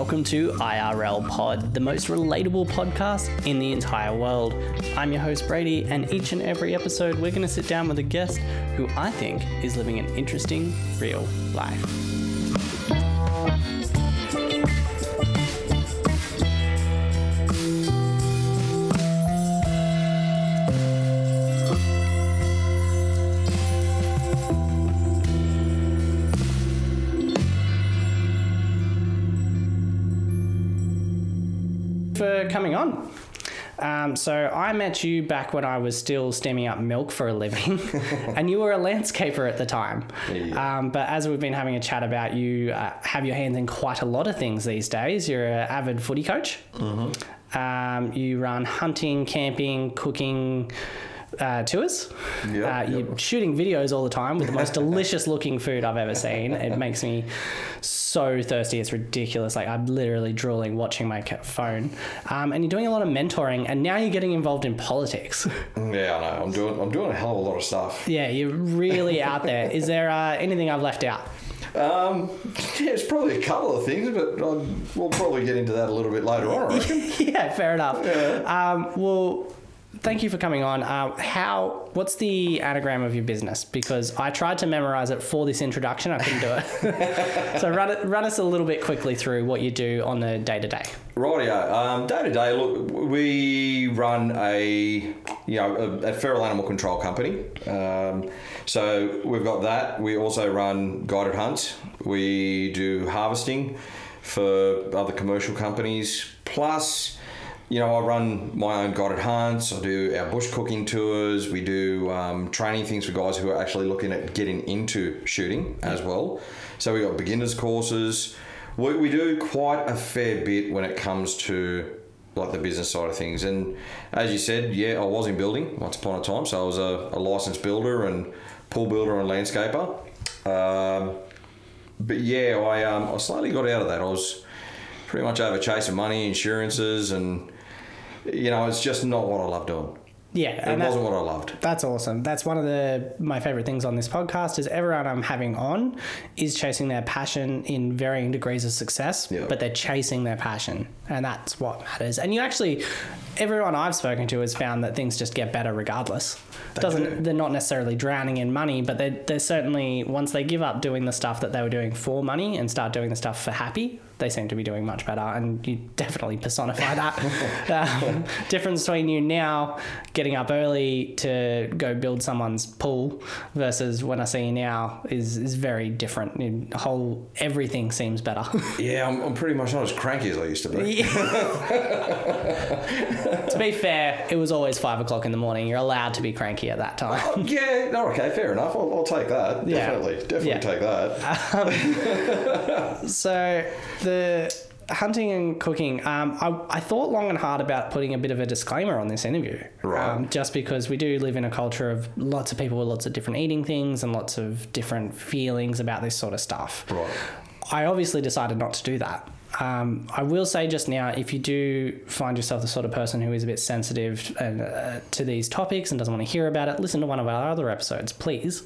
welcome to IRL Pod, the most relatable podcast in the entire world. I'm your host, Brady, and each and every episode, we're going to sit down with a guest who I think is living an interesting, real life. Coming on. Um, so I met you back when I was still stemming up milk for a living, and you were a landscaper at the time. Yeah. Um, but as we've been having a chat about, you uh, have your hands in quite a lot of things these days. You're an avid footy coach. Um, you run hunting, camping, cooking. Uh, tours. Yeah, uh, You're shooting videos all the time with the most delicious looking food I've ever seen. It makes me so thirsty. It's ridiculous. Like I'm literally drooling watching my phone. Um, and you're doing a lot of mentoring, and now you're getting involved in politics. Yeah, I know. I'm doing I'm doing a hell of a lot of stuff. yeah, you're really out there. Is there uh, anything I've left out? Um, yeah, it's probably a couple of things, but um, we'll probably get into that a little bit later on. I reckon. yeah, fair enough. Um, well, thank you for coming on. Um, how? What's the anagram of your business? Because I tried to memorize it for this introduction, I couldn't do it. so run it, run us a little bit quickly through what you do on the day to day. Rightio. Day to day, look, we run a you know a, a feral animal control company. Um, so we've got that. We also run guided hunts. We do harvesting for other commercial companies. Plus, you know, I run my own guided hunts. I do our bush cooking tours. We do um, training things for guys who are actually looking at getting into shooting as well. So we got beginners courses. We, we do quite a fair bit when it comes to like the business side of things. And as you said, yeah, I was in building once upon a time. So I was a, a licensed builder and pool builder and landscaper. Um, but yeah, I um, I slowly got out of that. I was pretty much over chasing money, insurances, and you know, it's just not what I love doing. Yeah, It wasn't what I loved. That's awesome. That's one of the my favorite things on this podcast is everyone I'm having on is chasing their passion in varying degrees of success, Yeah. but they're chasing their passion, and that's what matters. And you actually, everyone I've spoken to has found that things just get better regardless. Doesn't do. they're not necessarily drowning in money, but they they're certainly once they give up doing the stuff that they were doing for money and start doing the stuff for happy, they seem to be doing much better. And you definitely personify that. um, difference between you now getting up early to go build someone's pool versus when I see you now is is very different. In whole everything seems better. Yeah, I'm, I'm pretty much not as cranky as I used to be. to be fair, it was always five o'clock in the morning. You're allowed to be cranky at that time. yeah, no, okay, fair enough. I'll, I'll take that. Yeah. Definitely, definitely Yeah. take that. So the hunting and cooking, um, I, I thought long and hard about putting a bit of a disclaimer on this interview. Right. Um, just because we do live in a culture of lots of people with lots of different eating things and lots of different feelings about this sort of stuff. Right. I obviously decided not to do that. Um, I will say just now, if you do find yourself the sort of person who is a bit sensitive and, uh, to these topics and doesn't want to hear about it, listen to one of our other episodes, please.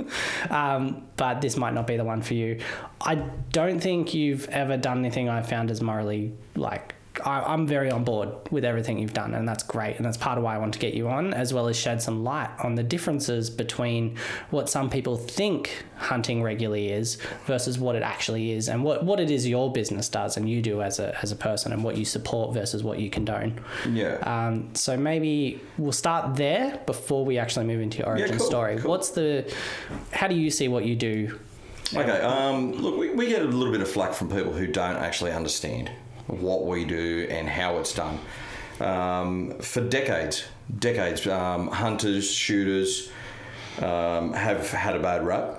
um, but this might not be the one for you. I don't think you've ever done anything I've found as morally like. I, I'm very on board with everything you've done, and that's great. And that's part of why I want to get you on, as well as shed some light on the differences between what some people think hunting regularly is versus what it actually is, and what, what it is your business does and you do as a, as a person, and what you support versus what you condone. Yeah. Um, so maybe we'll start there before we actually move into your origin cool, story. cool. What's the, how do you see what you do? Okay. Um, look, we, we get a little bit of flack from people who don't actually understand what we do and how it's done. Um, for decades, decades, um, hunters, shooters um, have had a bad rap.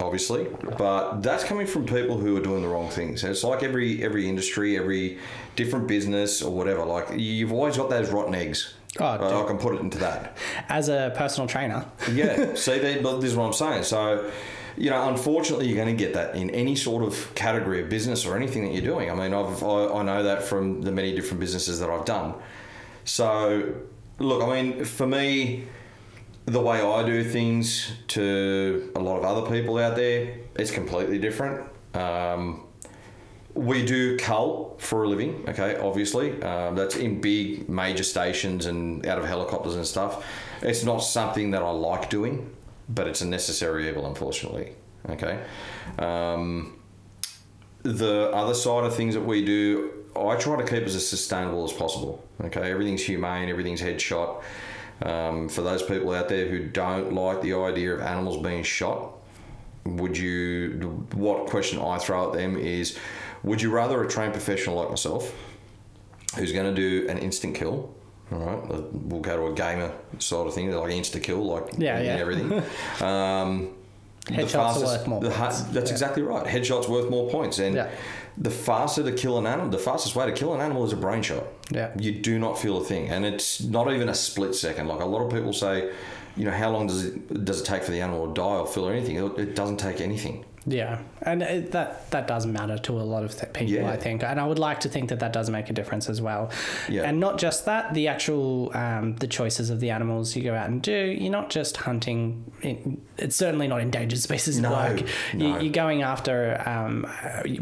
Obviously, but that's coming from people who are doing the wrong things. And it's like every every industry, every different business or whatever. Like you've always got those rotten eggs. Oh, Uh, I can put it into that. As a personal trainer, Yeah. See, they, but this is what I'm saying. So, you know, unfortunately, you're going to get that in any sort of category of business or anything that you're doing. I mean, I've, I, I know that from the many different businesses that I've done. So, look, I mean, for me, the way I do things to a lot of other people out there, it's completely different. Um, We do cull for a living, okay, obviously. Um, that's in big major stations and out of helicopters and stuff. It's not something that I like doing, but it's a necessary evil, unfortunately, okay. Um, the other side of things that we do, I try to keep as sustainable as possible, okay. Everything's humane, everything's headshot. Um, for those people out there who don't like the idea of animals being shot, would you what question i throw at them is would you rather a trained professional like myself who's going to do an instant kill all right we'll go to a gamer side of things like insta kill like Yeah, yeah. everything um, the Headshots are fastest- worth more the points. that's Yeah. exactly right headshots worth more points and Yeah. the faster to kill an animal the fastest way to kill an animal is a brain shot Yeah. you do not feel a thing and it's not even a split second like a lot of people say you know how long does it does it take for the animal to die or feel or anything it, it doesn't take anything Yeah, and it, that that does matter to a lot of th- people, Yeah. I think, and I would like to think that that does make a difference as well. Yeah. And not just that, the actual um, the choices of the animals you go out and do. You're not just hunting. In, it's certainly not endangered species. No, like no. You, you're going after. Um,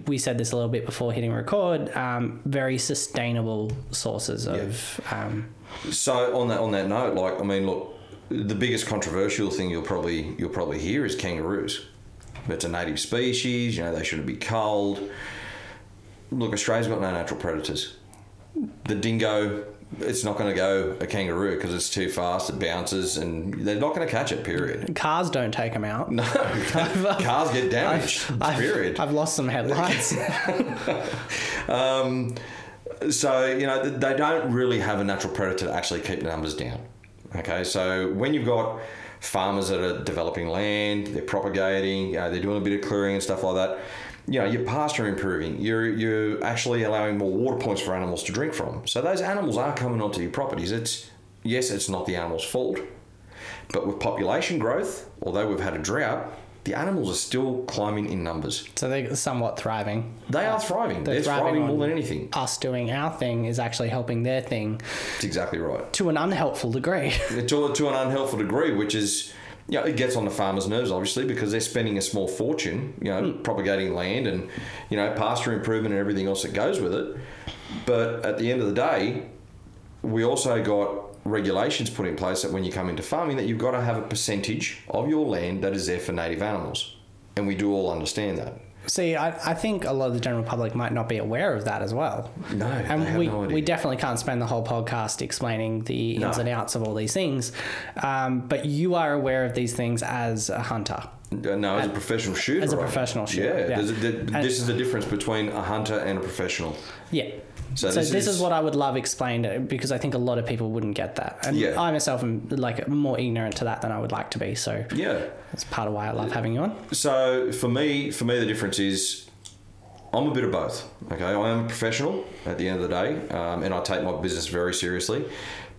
we said this a little bit before hitting record. Um, very sustainable sources of. Um, So on that on that note, like I mean, look, the biggest controversial thing you'll probably you'll probably hear is kangaroos. It's a native species. You know they shouldn't be culled. Look, Australia's got no natural predators. The dingo, it's not going to go a kangaroo because it's too fast. It bounces, and they're not going to catch it. Period. cars don't take them out. No, cars get damaged. I've, period. I've lost some headlights. Um, so you know they don't really have a natural predator to actually keep the numbers down. Okay, so when you've got farmers that are developing land, they're propagating, they're doing a bit of clearing and stuff like that. You know, your pasture improving. You're you're actually allowing more water points for animals to drink from. So those animals are coming onto your properties. It's yes, it's not the animal's fault, but with population growth, although we've had a drought, the animals are still climbing in numbers. so they're somewhat thriving. They are thriving. They're, They're thriving, thriving more than anything. us doing our thing is actually helping their thing That's exactly right. to an unhelpful degree. to, to an unhelpful degree, which is, you know, it gets on the farmers' nerves, obviously, because they're spending a small fortune, you know, hmm. propagating land and, you know, pasture improvement and everything else that goes with it. But at the end of the day, we also got regulations put in place that when you come into farming, that you've got to have a percentage of your land that is there for native animals. And we do all understand that. See, I, I think a lot of the general public might not be aware of that as well. No, And have we, no idea. we definitely can't spend the whole podcast explaining the ins No. and outs of all these things. Um, but you are aware of these things as a hunter. Uh, No, as a professional shooter. as a professional shooter, Yeah, yeah. a- th- And- this is the difference between a hunter and a professional. Yeah. So So, this this, is- is, what I would love explained uh, because I think a lot of people wouldn't get that. And Yeah. I myself am like more ignorant to that than I would like to be. So Yeah. that's part of why I love having you on. So for me, for me, the difference is I'm a bit of both. Okay, I am a professional at the end of the day, um, and I take my business very seriously.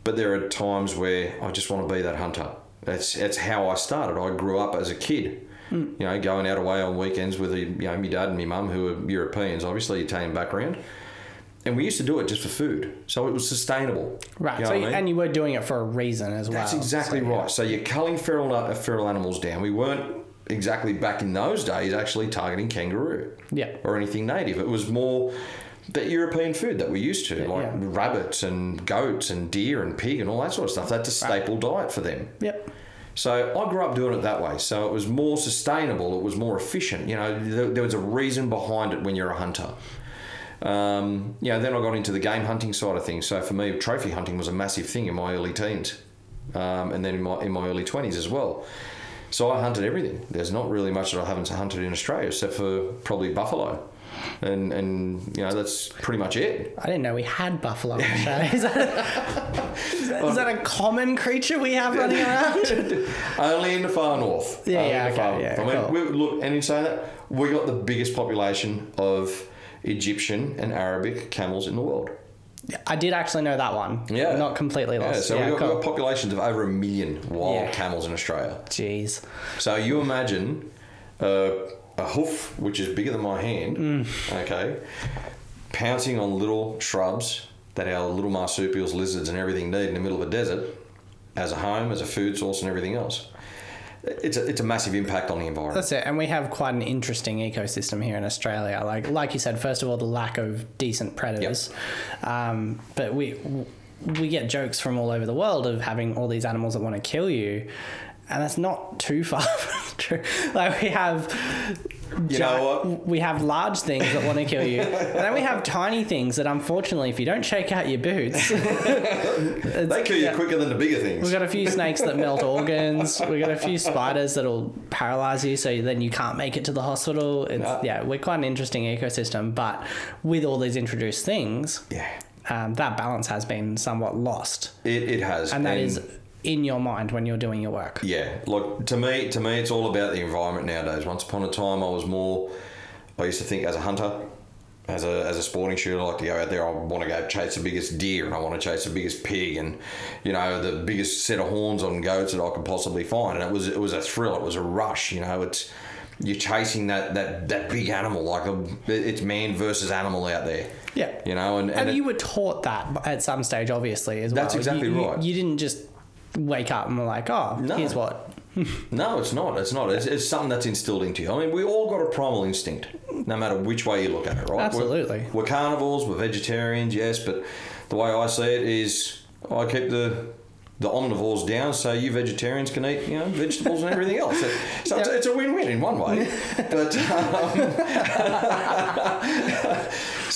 But there are times where I just want to be that hunter. That's that's how I started. I grew up as a kid. You know, going out away on weekends with you know my dad and my mum who are Europeans, obviously Italian background, and we used to do it just for food, so it was sustainable. Right. You know so what I mean? and you were doing it for a reason as well. That's exactly So, yeah. right. So you're culling feral uh, feral animals down. We weren't exactly back in those days actually targeting kangaroo Yeah. or anything native. It was more the European food that we used to, like yeah. rabbits and goats and deer and pig and all that sort of stuff. That's a staple diet for them. Yep. So I grew up doing it that way. So it was more sustainable. It was more efficient. You know, there, there was a reason behind it when you're a hunter. Um, you know, then I got into the game hunting side of things. So for me, trophy hunting was a massive thing in my early teens, um, and then in my in my early twenties as well. So I hunted everything. There's not really much that I haven't hunted in Australia except for probably buffalo, and and you know that's pretty much it. I didn't know we had buffalo in Australia. Is that, is, that, is that a common creature we have running around? Only in the far north. Yeah, Only yeah, okay, yeah. I mean, cool. we, look, and in saying that, we got the biggest population of Egyptian and Arabic camels in the world. I did actually know that one. Yeah. Not completely lost. Yeah, so Yeah, we, got, cool. we got populations of over a million wild Yeah. camels in Australia. Jeez. So you imagine uh, a hoof, which is bigger than my hand, Mm. okay, pouncing on little shrubs that our little marsupials, lizards, and everything need in the middle of a desert as a home, as a food source, and everything else. It's a, it's a massive impact on the environment. That's it, and we have quite an interesting ecosystem here in Australia. Like, like you said, first of all, the lack of decent predators, um, but we we get jokes from all over the world of having all these animals that want to kill you, and that's not too far from true. Like we have. You know what? We have large things that want to kill you, and then we have tiny things that, unfortunately, if you don't shake out your boots, They kill you yeah. quicker than the bigger things. We've got a few snakes that melt organs. We've got a few spiders that'll paralyze you, so then you can't make it to the hospital. It's, No. Yeah, we're quite an interesting ecosystem, but with all these introduced things, yeah, um, that balance has been somewhat lost, it, it has, and that is in your mind when you're doing your work. Yeah, look to me, to me, it's all about the environment nowadays. Once upon a time, I was more. I used to think as a hunter, as a as a sporting shooter, I like to go out there. I want to go chase the biggest deer, and I want to chase the biggest pig, and you know the biggest set of horns on goats that I could possibly find. And it was it was a thrill. It was a rush. You know, it's you're chasing that that that big animal like a, it's man versus animal out there. Yeah. You know, and, and, And it- you were taught that at some stage, obviously, as well. That's exactly You- you- right. You didn't just wake up and we're like, oh, No. here's what. No, it's not. It's not. It's, it's something that's instilled into you. I mean, we all got a primal instinct, no matter which way you look at it, right? Absolutely. We're, we're carnivores, we're vegetarians, yes, but the way I see it is I keep the the omnivores down so you vegetarians can eat, you know, vegetables and everything else. So, so it's, Yep. it's a win-win in one way. But um,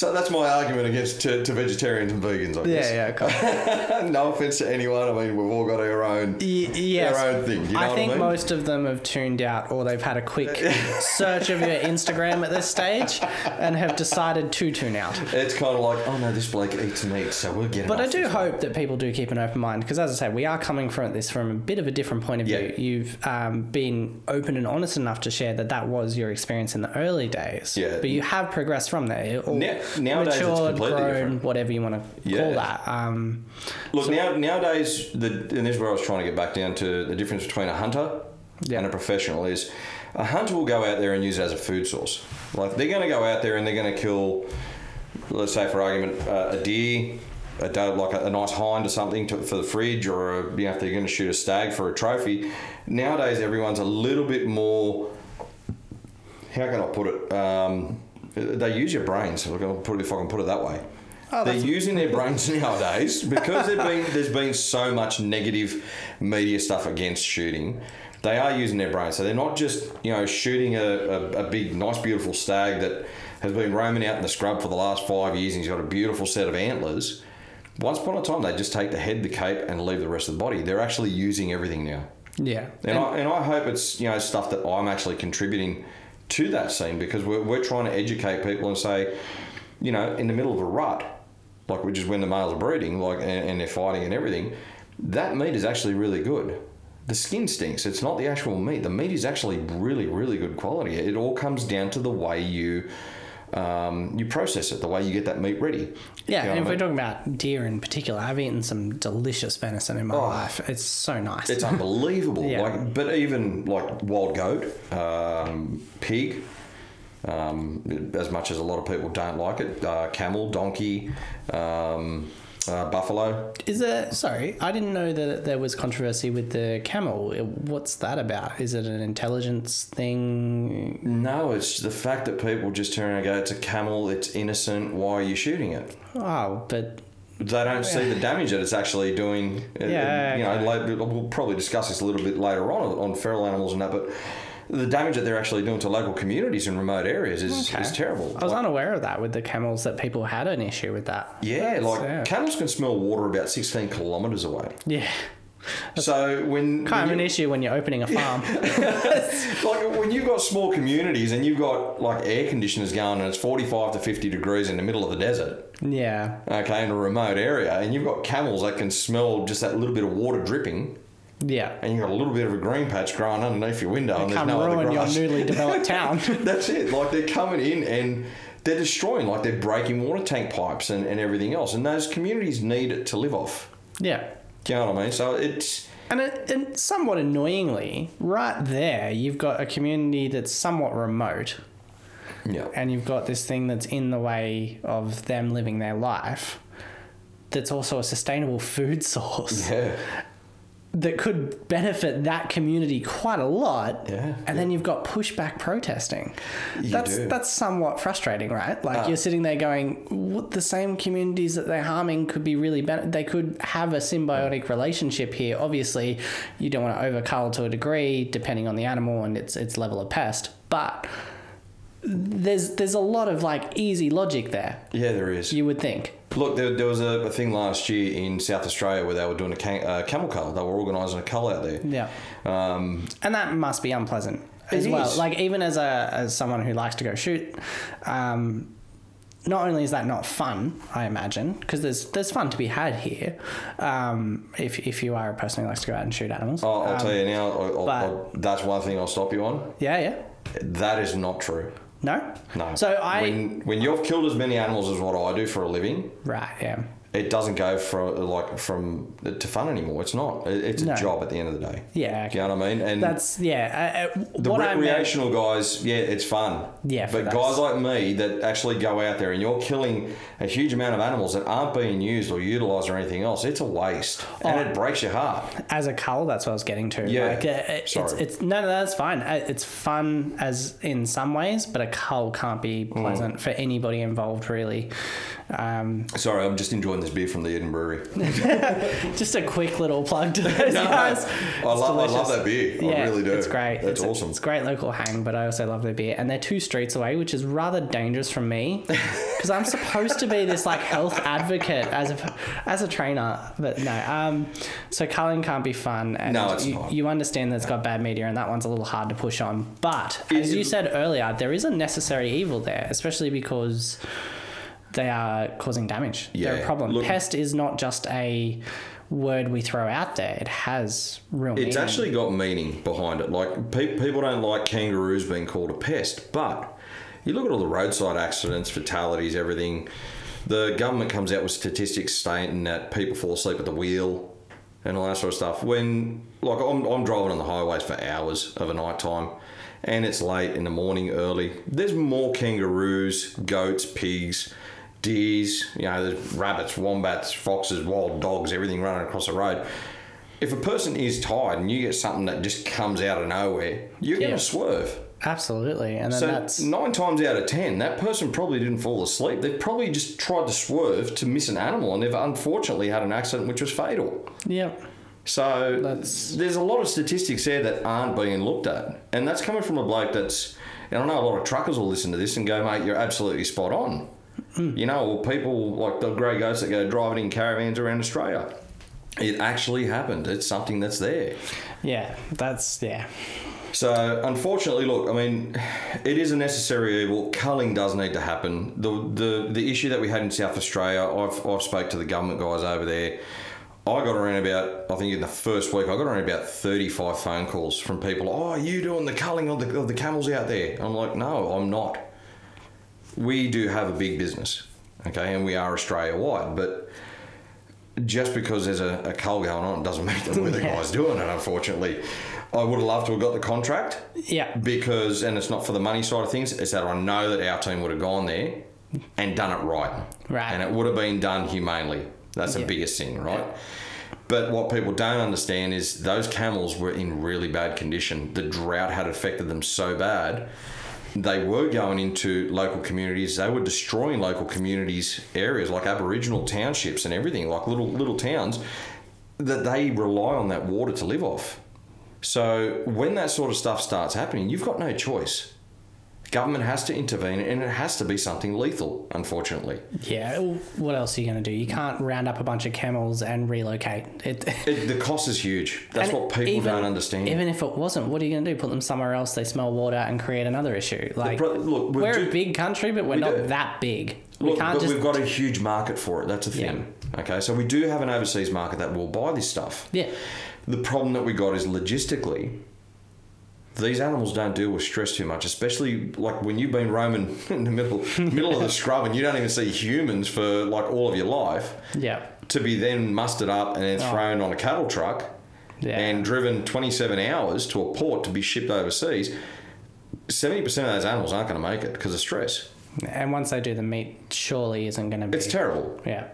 so that's my argument against to, to vegetarians and vegans, I guess. Yeah, yeah, cool. no offense to anyone. I mean, we've all got our own Y- yes. our own thing. You know I think I mean? most of them have tuned out or they've had a quick search of your Instagram at this stage and have decided to tune out. It's kind of like, oh no, this bloke eats meat, so we'll get. But I do hope that people do keep an open mind because, as I say, we are coming from this from a bit of a different point of Yeah. view. You've um, been open and honest enough to share that that was your experience in the early days. Yeah. But you have progressed from there. Or Now- nowadays it's completely grown, different. whatever you want to Yeah. call that. Um, Look, now nowadays, the, and this is where I was trying to get back down to the difference between a hunter Yeah. and a professional is a hunter will go out there and use it as a food source. Like they're going to go out there and they're going to kill, let's say for argument, uh, a deer, a doe, like a, a nice hind or something to, for the fridge, or a, you know, if they're going to shoot a stag for a trophy. Nowadays, everyone's a little bit more. How can I put it? Um, they use your brains. If I can put it, if I can put it that way. Oh, They're using their brains nowadays because been, there's been so much negative media stuff against shooting. They are using their brains, so they're not just you know shooting a, a, a big, nice, beautiful stag that has been roaming out in the scrub for the last five years and he's got a beautiful set of antlers. Once upon a time, they just take the head, the cape, and leave the rest of the body. They're actually using everything now. yeah. And, I, and I hope it's you know stuff that I'm actually contributing to that scene because we're, we're trying to educate people and say, you know, in the middle of a rut, like which is when the males are breeding, like and, and they're fighting and everything, that meat is actually really good. The skin stinks. It's not the actual meat. The meat is actually really, really good quality. It all comes down to the way you um, you process it, the way you get that meat ready. Yeah, You know and if we're talking about deer in particular, I've eaten some delicious venison in my Oh. life. It's so nice. It's unbelievable. Yeah. Like, but even like wild goat, um, pig, um, as much as a lot of people don't like it, uh, camel, donkey, um, uh, buffalo. Is there? Sorry, I didn't know that there was controversy with the camel. What's that about? Is it an intelligence thing? No, it's the fact that people just turn around and go, "It's a camel. It's innocent. Why are you shooting it?" Oh, but They don't see the damage that it's actually doing. Uh, Yeah, you know, okay. we'll probably discuss this a little bit later on on feral animals and that, but. The damage that they're actually doing to local communities in remote areas is, Okay. is terrible. I was Like- unaware of that with the camels. That people had an issue with that. Yeah, That's- like yeah. camels can smell water about 16 kilometres away. yeah, So when, kind of an issue when you're opening a farm. like when you've got small communities and you've got like air conditioners going and it's 45 to 50 degrees in the middle of the desert, yeah, okay, in a remote area, and you've got camels that can smell just that little bit of water dripping, yeah. and you've got a little bit of a green patch growing underneath your window, and there's no other ruin your grass. newly developed town. That's it. Like they're coming in and they're destroying, like they're breaking water tank pipes and, and everything else, and those communities need it to live off. yeah. Do you know what I mean? So it's And, it, and somewhat annoyingly, right there, you've got a community that's somewhat remote, yeah. and you've got this thing that's in the way of them living their life. That's also a sustainable food source. Yeah. That could benefit that community quite a lot. Yeah, And then you've got pushback protesting. You that's do. that's somewhat frustrating, right? Like Uh, you're sitting there going, what, the same communities that they're harming could be really ben- they could have a symbiotic relationship here. Obviously, you don't want to overcull to a degree depending on the animal and its its level of pest, but there's there's a lot of like easy logic there. Yeah, there is. You would think. Look, there, there was a, a thing last year in South Australia where they were doing a cam- uh, camel cull. They were organising a cull out there. Yeah. Um, and that must be unpleasant as well. is. Like even as a as someone who likes to go shoot, um, not only is that not fun, I imagine, because there's there's fun to be had here. Um, if if you are a person who likes to go out and shoot animals, I'll, I'll Um, tell you now. I'll, I'll- that's one thing I'll stop you on. Yeah, yeah. That is not true. No. No. So I when when you've killed as many animals as what I do for a living, right. Yeah. It doesn't go from like from to fun anymore. It's not. It's a No. job at the end of the day. Yeah. Do you know what I mean? And That's yeah. Uh, uh, the what I meant- recreational guys, yeah, it's fun. Yeah, but those. guys like me that actually go out there and you're killing a huge amount of animals that aren't being used or utilised or anything else, it's a waste, and Oh. it breaks your heart. as a cull, that's what I was getting to. Yeah, like, uh, it- sorry. it's no, no, that's fine. Uh, It's fun as in some ways, but a cull can't be Mm. pleasant for anybody involved, really. Um, Sorry, I'm just enjoying this beer from the Eden Brewery. just a quick little plug to those No, guys. I It's love, I love that beer. I Yeah, really do. It's great. That's it's, awesome. It's great local hang, but I also love their beer. And they're two streets away, which is rather dangerous from me because I'm supposed to be this like health advocate as a as a trainer, but no. Um, so culling can't be fun, and No, it's you, not. you understand that it's got bad media, and that one's a little hard to push on. But as you said earlier, there is a necessary evil there, especially because. They are causing damage. They're a problem. look- Pest is not just a word we throw out there. It has real meaning. It's meaning. actually got meaning behind it. Like pe- people don't like kangaroos being called a pest, but you look at all the roadside accidents, fatalities, everything. The government comes out with statistics stating that people fall asleep at the wheel and all that sort of stuff. When like I'm, I'm driving on the highways for hours of a night time, and it's late in the morning, early. There's more kangaroos, goats, pigs. Deers, you know, there's rabbits, wombats, foxes, wild dogs, everything running across the road if a person is tired and you get something that just comes out of nowhere, you're going to swerve. Absolutely, and then So that's nine times out of ten, that person probably didn't fall asleep. They've probably just tried to swerve to miss an animal, and they've unfortunately had an accident which was fatal. yep. So That's- there's a lot of statistics there that aren't being looked at, and that's coming from a bloke that's. And I know a lot of truckers will listen to this and go, "Mate, you're absolutely spot on." You know, or people like the grey goats that go driving in caravans around Australia. It actually happened. It's something that's there. Yeah, that's yeah. So unfortunately, look, I mean, it is a necessary evil. Culling does need to happen. The the the issue that we had in South Australia, I've I've spoke to the government guys over there. I got around about, I think in the first week, I got around about 35 phone calls from people. Oh, are you doing the culling of the, of the camels out there? I'm like, no, I'm not. We do have a big business, okay, and we are Australia wide, but just because there's a, a cull going on doesn't mean that we're the Yeah. guys doing it, unfortunately. I would have loved to have got the contract Yeah, because, and it's not for the money side of things, it's that I know that our team would have gone there and done it right. Right. And it would have been done humanely. That's the biggest thing, right? But what people don't understand is those camels were in really bad condition. The drought had affected them so bad. They were going into local communities. They were destroying local communities, areas like Aboriginal townships and everything, like little little towns, that they rely on that water to live off. So when that sort of stuff starts happening, you've got no choice. Government has to intervene, and it has to be something lethal. Unfortunately, yeah. What else are you going to do? You can't round up a bunch of camels and relocate it. it, the cost is huge. That's what people even- don't understand. Even if it wasn't, what are you going to do? Put them somewhere else? They smell water and create another issue. Like pro- look, we we're do- a big country, but we're we not do. that big. We can't but just we've got a huge market for it. That's a thing. Okay, so we do have an overseas market that will buy this stuff. yeah. The problem that we got is logistically, these animals don't deal with stress too much, especially like when you've been roaming in the middle middle of the scrub and you don't even see humans for like all of your life. Yeah. To be then mustered up and then Oh. thrown on a cattle truck Yeah. and driven 27 hours to a port to be shipped overseas, 70% of those animals aren't going to make it because of stress. And once they do, the meat surely isn't going to be. It's terrible. Yeah.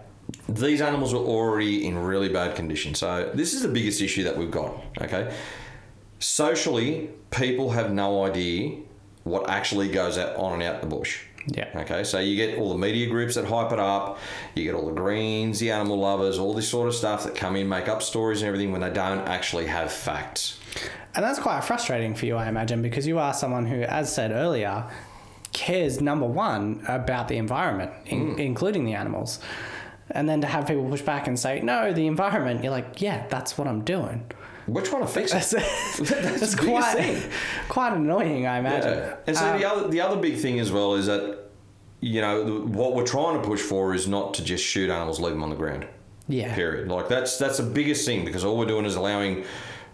these animals are already in really bad condition. So this is the biggest issue that we've got. Okay, socially, people have no idea what actually goes out, on and out the bush. Yeah. Okay, so you get all the media groups that hype it up, you get all the greens, the animal lovers, all this sort of stuff that come in, make up stories and everything when they don't actually have facts. And that's quite frustrating for you, I imagine, because you are someone who, as said earlier, cares number one about the environment, in, hmm. including the animals. And then to have people push back and say, no, the environment, you're like, yeah, that's what I'm doing. We're trying to fix it. That's, That's that's quite, thing. quite annoying, I imagine. Yeah. And so Um, the other the other big thing as well is that you know the- what we're trying to push for is not to just shoot animals, leave them on the ground. yeah. Period. Like that's that's the biggest thing because all we're doing is allowing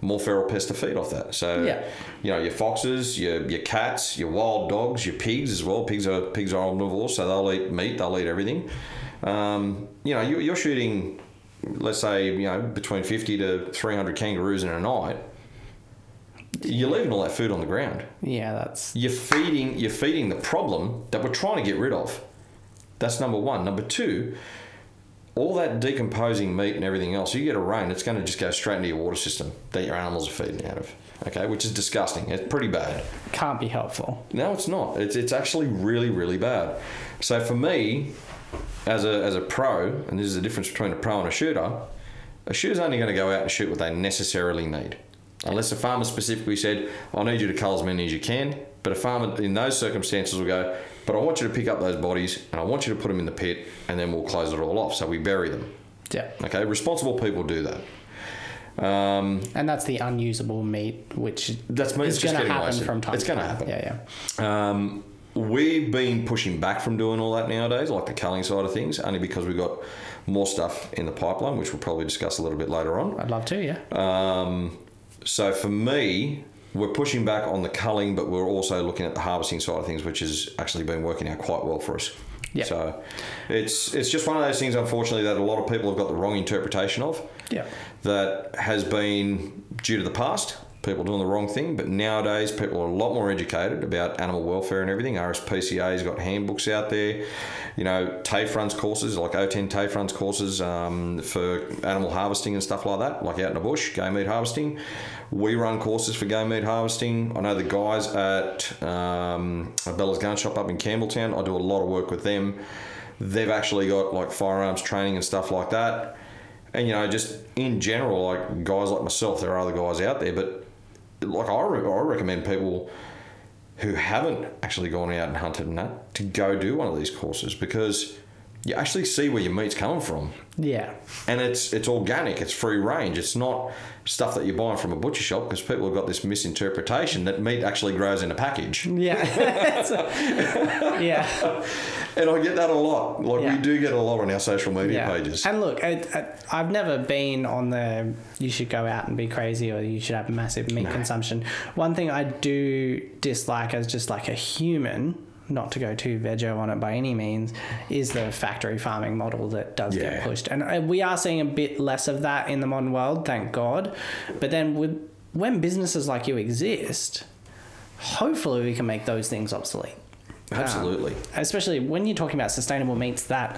more feral pests to feed off that. So Yeah. you know your foxes, your your cats, your wild dogs, your pigs as well. Pigs are pigs are omnivores, so they'll eat meat, they'll eat everything. Um, you know you, you're shooting, let's say you know between fifty to three hundred kangaroos in a night. You're leaving all that food on the ground Yeah, that's you're feeding you're feeding the problem that we're trying to get rid of. That's number one. Number two, all that decomposing meat and everything else, you get a rain, it's going to just go straight into your water system that your animals are feeding out of. Okay, which is disgusting. It's pretty bad. can't be helpful. No, it's not. It's, it's actually really, really bad. So for me, as a, as a pro, and this is the difference between a pro and a shooter, a shooter's only going to go out and shoot what they necessarily need. Unless a farmer specifically said, I need you to cull as many as you can. But a farmer in those circumstances will go, but I want you to pick up those bodies and I want you to put them in the pit and then we'll close it all off. So we bury them. Yeah. Okay, responsible people do that. Um, And that's the unusable meat, which That's is going to happen from time It's gonna happen. Yeah, yeah. Um, we've been pushing back from doing all that nowadays, like the culling side of things, only because we've got more stuff in the pipeline, which we'll probably discuss a little bit later on. I'd love to, yeah. Um, so for me, we're pushing back on the culling, but we're also looking at the harvesting side of things, which has actually been working out quite well for us. Yeah. So it's it's just one of those things, unfortunately, that a lot of people have got the wrong interpretation of Yeah. that has been due to the past, people doing the wrong thing. But nowadays, people are a lot more educated about animal welfare and everything. RSPCA's got handbooks out there. You know, TAFE runs courses, like O10 TAFE runs courses um, for animal harvesting and stuff like that, like out in the bush, game meat harvesting. We run courses for game meat harvesting. I know the guys at um, Bella's Gun Shop up in Campbelltown. I do a lot of work with them. They've actually got like firearms training and stuff like that and you know just in general like guys like myself there are other guys out there but like i, re- I recommend people who haven't actually gone out and hunted and that to go do one of these courses because you actually see where your meat's coming from Yeah. and it's it's organic it's free range it's not stuff that you're buying from a butcher shop because people have got this misinterpretation that meat actually grows in a package Yeah. So- yeah. and i get that a lot like Yeah. we do get a lot on our social media Yeah. pages And look, I, I, I've never been on the you should go out and be crazy or you should have massive meat consumption. One thing I do dislike as just like a human, not to go too veggie on it by any means, is the factory farming model that does Yeah. get pushed. And uh, we are seeing a bit less of that in the modern world, thank God. But then with, when businesses like you exist, hopefully we can make those things obsolete absolutely especially when you're talking about sustainable meats that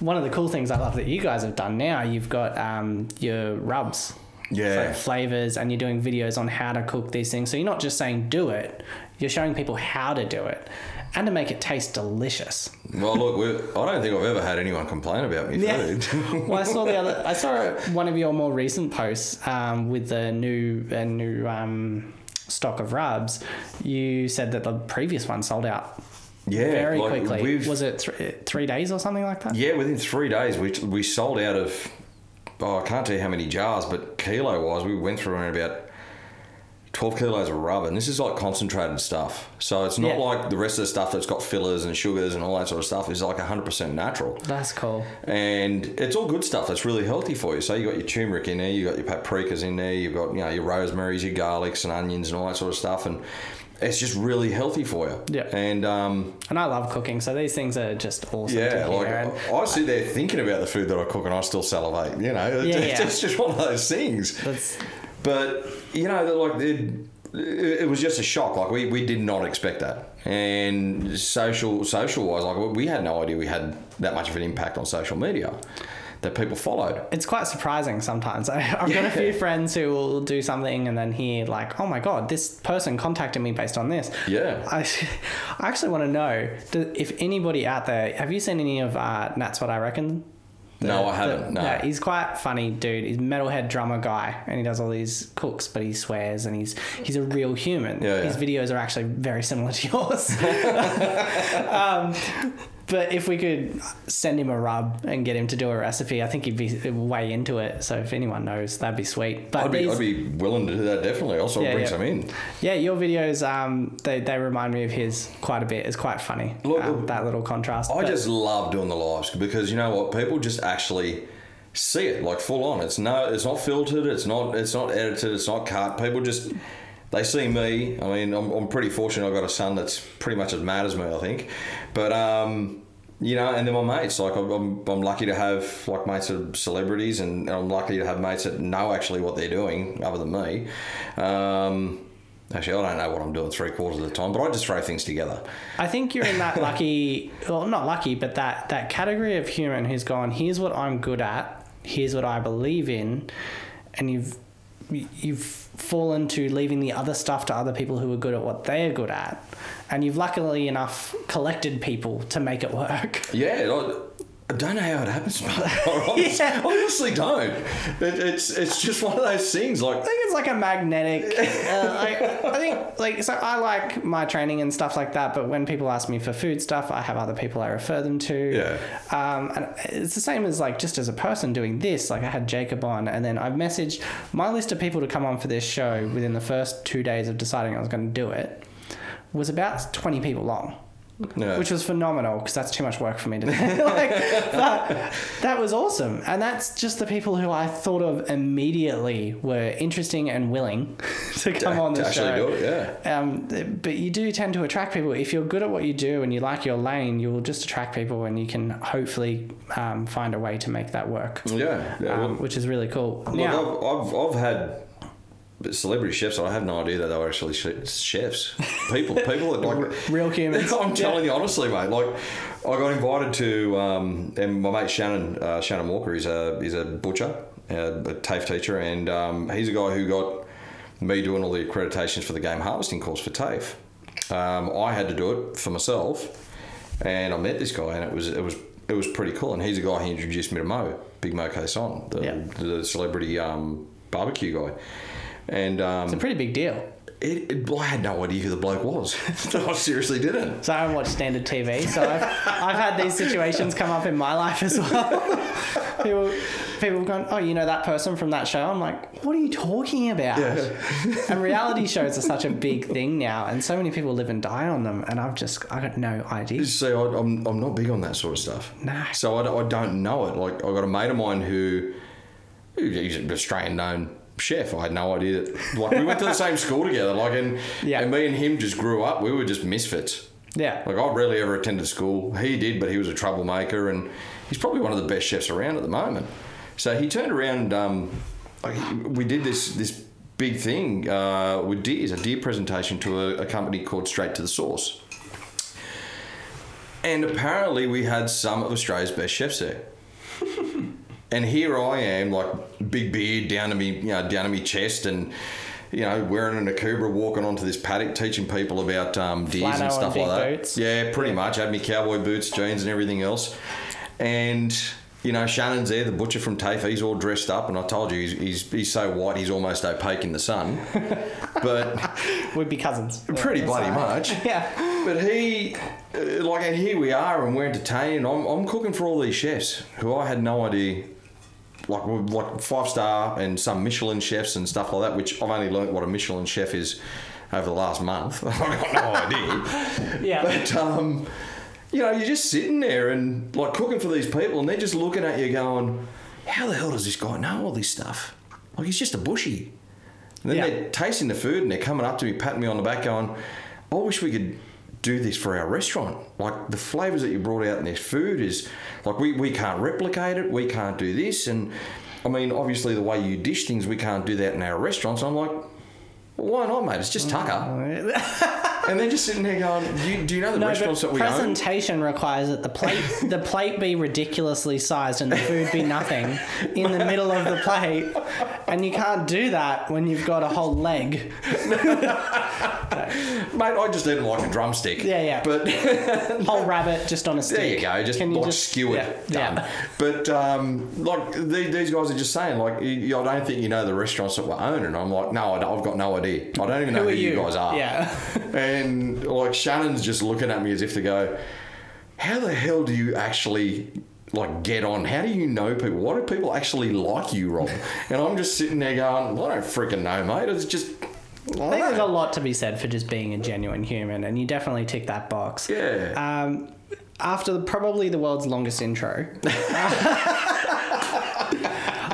one of the cool things i love that you guys have done now you've got um, your rubs Yeah. so flavors and you're doing videos on how to cook these things so you're not just saying do it you're showing people how to do it and to make it taste delicious Well, look, we're, I don't think I've ever had anyone complain about me Yeah. food. well i saw the other i saw one of your more recent posts um, with the new a new um, stock of rubs you said that the previous one sold out yeah, very like, quickly was it th- three days or something like that yeah, within three days, we, we sold out of, oh, I can't tell you how many jars, but kilo wise, we went through around about 12 kilos of rub. And this is like concentrated stuff. So it's not Yeah. like the rest of the stuff that's got fillers and sugars and all that sort of stuff. It's like 100% natural. that's cool and it's all good stuff that's really healthy for you. So you got your turmeric in there, you got your paprikas in there, you've got you know your rosemaries, your garlics and onions and all that sort of stuff, and it's just really healthy for you. Yeah. And um, And I love cooking, so these things are just awesome yeah, like and I sit there thinking about the food that I cook, and I still salivate. You know, Yeah, it's, yeah. it's just one of those things. that's But you know, like it, it was just a shock. Like we, we did not expect that. And social social wise, like we had no idea we had that much of an impact on social media. that people followed. It's quite surprising sometimes. I, I've got a few friends who will do something and then hear like, "Oh my god, this person contacted me based on this." Yeah. I, I actually want to know if anybody out there have you seen any of uh, Nat's what I reckon. No, I haven't, no. Yeah, he's quite funny, dude. He's metalhead drummer guy, and he does all these cooks, but he swears, and he's he's a real human. Yeah, His videos are actually very similar to yours. um, but if we could send him a rub and get him to do a recipe, I think he'd be way into it. So if anyone knows, that'd be sweet. But I'd be, I'd be willing to do that definitely. Also, Yeah, bring yeah. some in. yeah, your videos, um, they, they remind me of his quite a bit. It's quite funny. Look, um, that little contrast. I But- just love doing the lives because you know what? People just actually see it like full on. It's no, it's not filtered. It's not, it's not edited. It's not cut. People just they see me. I mean, I'm, I'm pretty fortunate. I've got a son that's pretty much as mad as me. I think, but um, you know, and then my mates. Like I'm, I'm, lucky to have like mates of celebrities, and I'm lucky to have mates that know actually what they're doing, other than me. Um, Actually, I don't know what I'm doing three quarters of the time, but I just throw things together. I think you're in that lucky, well, not lucky, but that that category of human who's gone. Here's what I'm good at. Here's what I believe in, and you've you've fallen to leaving the other stuff to other people who are good at what they're good at, and you've luckily enough collected people to make it work. Yeah, I, don't know how it happens, but I honestly don't. It, it's it's just one of those things. Like I think it's like a magnetic. Uh, like, I think like so. I like my training and stuff like that. But when people ask me for food stuff, I have other people I refer them to. Yeah. Um, and it's the same as like just as a person doing this. Like I had Jacob on, and then I've messaged my list of people to come on for this show within the first two days of deciding I was going to do it. Was about twenty people long yeah. which was phenomenal because that's too much work for me to do. like, but that was awesome, and that's just the people who I thought of immediately were interesting and willing to come on to the actually show. do it, yeah. Um, but you do tend to attract people if you're good at what you do and you like your lane. You will just attract people, and you can hopefully um, find a way to make that work, Yeah, yeah. um, look, which is really cool. look, now, I've, I've I've had celebrity chefs. I had no idea that they were actually chefs. People, people that like real humans. I'm telling you honestly, mate. Like, I got invited to, um, and my mate Shannon, uh, Shannon Walker, he's a he's a butcher, uh, a TAFE teacher, and um, he's a guy who got me doing all the accreditations for the game harvesting course for TAFE. Um, I had to do it for myself, and I met this guy, and it was it was it was pretty cool. And he's a guy who introduced me to Mo, Big Mo Kason, the, Yeah. the celebrity um, barbecue guy, and um, it's a pretty big deal. it, it, I had no idea who the bloke was. I seriously didn't. So I don't watch standard TV. So I've, I've had these situations come up in my life as well. people, people have gone, oh, you know that person from that show? I'm like, what are you talking about? and reality shows are such a big thing now, and so many people live and die on them, and I've just, I got no idea. See, I, I'm, I'm not big on that sort of stuff. No. So I, don't- I don't know it. Like, I got a mate of mine who, who- he's an Australian known chef. I had no idea that. Like, we went to the same school together. Like, and, Yeah. and me and him just grew up. We were just misfits. Yeah. Like, I rarely ever attended school. He did, but he was a troublemaker, and he's probably one of the best chefs around at the moment. So he turned around. Um, like, we did this this big thing uh, with deers, a deer presentation to a, a company called Straight to the Source. And apparently, we had some of Australia's best chefs there. And here I am, like big beard down to me, you know, down to me chest, and you know, wearing an akubra, walking onto this paddock, teaching people about um, deers and and stuff big like that. boots. Yeah, pretty much. Had me cowboy boots, jeans, and everything else. And you know, Shannon's there, the butcher from TAFE. He's all dressed up, and I told you he's he's, he's so white, he's almost opaque in the sun. but We'd be cousins. pretty Yeah, bloody much. Yeah. But he, uh, like, and here we are, and we're entertaining. I'm, I'm cooking for all these chefs who I had no idea, like, like five star and some Michelin chefs and stuff like that. Which I've only learnt what a Michelin chef is over the last month. I've got no idea. Yeah. But um, you know, you're just sitting there and like cooking for these people, and they're just looking at you, going, "How the hell does this guy know all this stuff? Like, he's just a bushy." And then Yeah. they're tasting the food and they're coming up to me, patting me on the back, going, I wish we could do this for our restaurant. Like the flavours that you brought out in this food is like we, we can't replicate it, we can't do this. And I mean, obviously, the way you dish things, we can't do that in our restaurants. I'm like, Why not, mate? It's just Tucker. and then just sitting there going, do you, do you know the restaurants that we own? presentation requires that the plate the plate be ridiculously sized and the food be nothing in the middle of the plate, and you can't do that when you've got a whole leg. Mate, I just didn't like a drumstick. Yeah, yeah. But Whole rabbit just on a stick. there you go, just Can you like just- skewered, yeah, done. yeah. But um, like the, these guys are just saying, like, you, I don't think you know the restaurants that we own, and I'm like, no, I don't- I've got no idea. I don't even know Who who, you? you? guys are. Yeah. And like Shannon's just looking at me as if to go, how the hell do you actually like get on? How do you know people? Why do people actually like you, Rob? and I'm just sitting there going, I don't freaking know, mate. It's just. I I think there's a lot to be said for just being a genuine human, and you definitely tick that box. Yeah. Um, after the, probably the world's longest intro,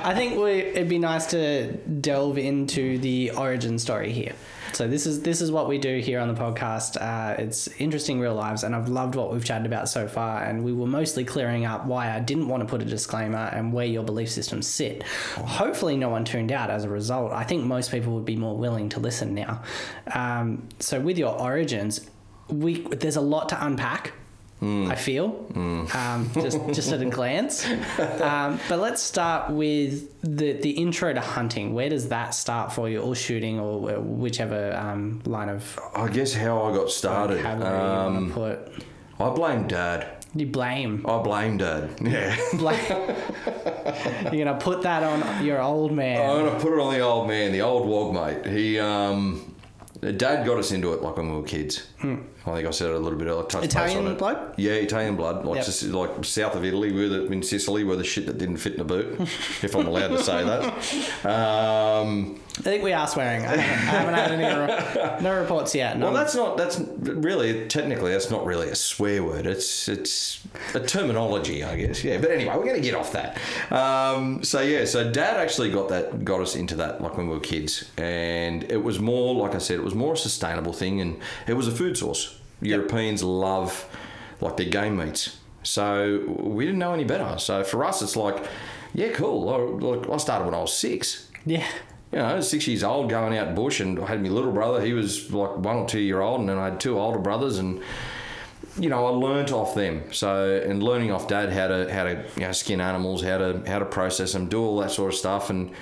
I think we, it'd be nice to delve into the origin story here. So this is this is what we do here on the podcast. Uh, it's interesting real lives, and I've loved what we've chatted about so far. And we were mostly clearing up why I didn't want to put a disclaimer and where your belief systems sit. Hopefully, no one tuned out as a result. I think most people would be more willing to listen now. Um, so with your origins, we there's a lot to unpack. I feel, um, just just at a glance. Um, but let's start with the the intro to hunting. Where does that start for you, or shooting, or whichever um, line of I guess how I got started. Um, put? I blame Dad. You blame. I blame Dad. Yeah. Blame. You're gonna put that on your old man. I'm gonna put it on the old man, the old wog mate. He, um, Dad got us into it like when we were kids. I think I said it a little bit earlier. touched. Italian blood? Yeah, Italian blood. Like Yep. just like south of Italy, we're the, in Sicily, we're the shit that didn't fit in a boot, if I'm allowed to say that. Um, I think we are swearing. I haven't, I haven't had any no reports yet. No. well, that's not. That's really technically that's not really a swear word. It's it's a terminology, I guess. Yeah. But anyway, we're going to get off that. Um, so yeah, so Dad actually got that got us into that like when we were kids, and it was more like I said, it was more a sustainable thing, and it was a food source. Europeans love like their game meats, so we didn't know any better. So for us, it's like, yeah, cool. I, like I started when I was six yeah. you know, I was six years old going out bush and I had my little brother. He was like one or two year old, and then I had two older brothers, and you know, I learnt off them. So, and learning off dad how to how to you know skin animals, how to how to process them, do all that sort of stuff, and,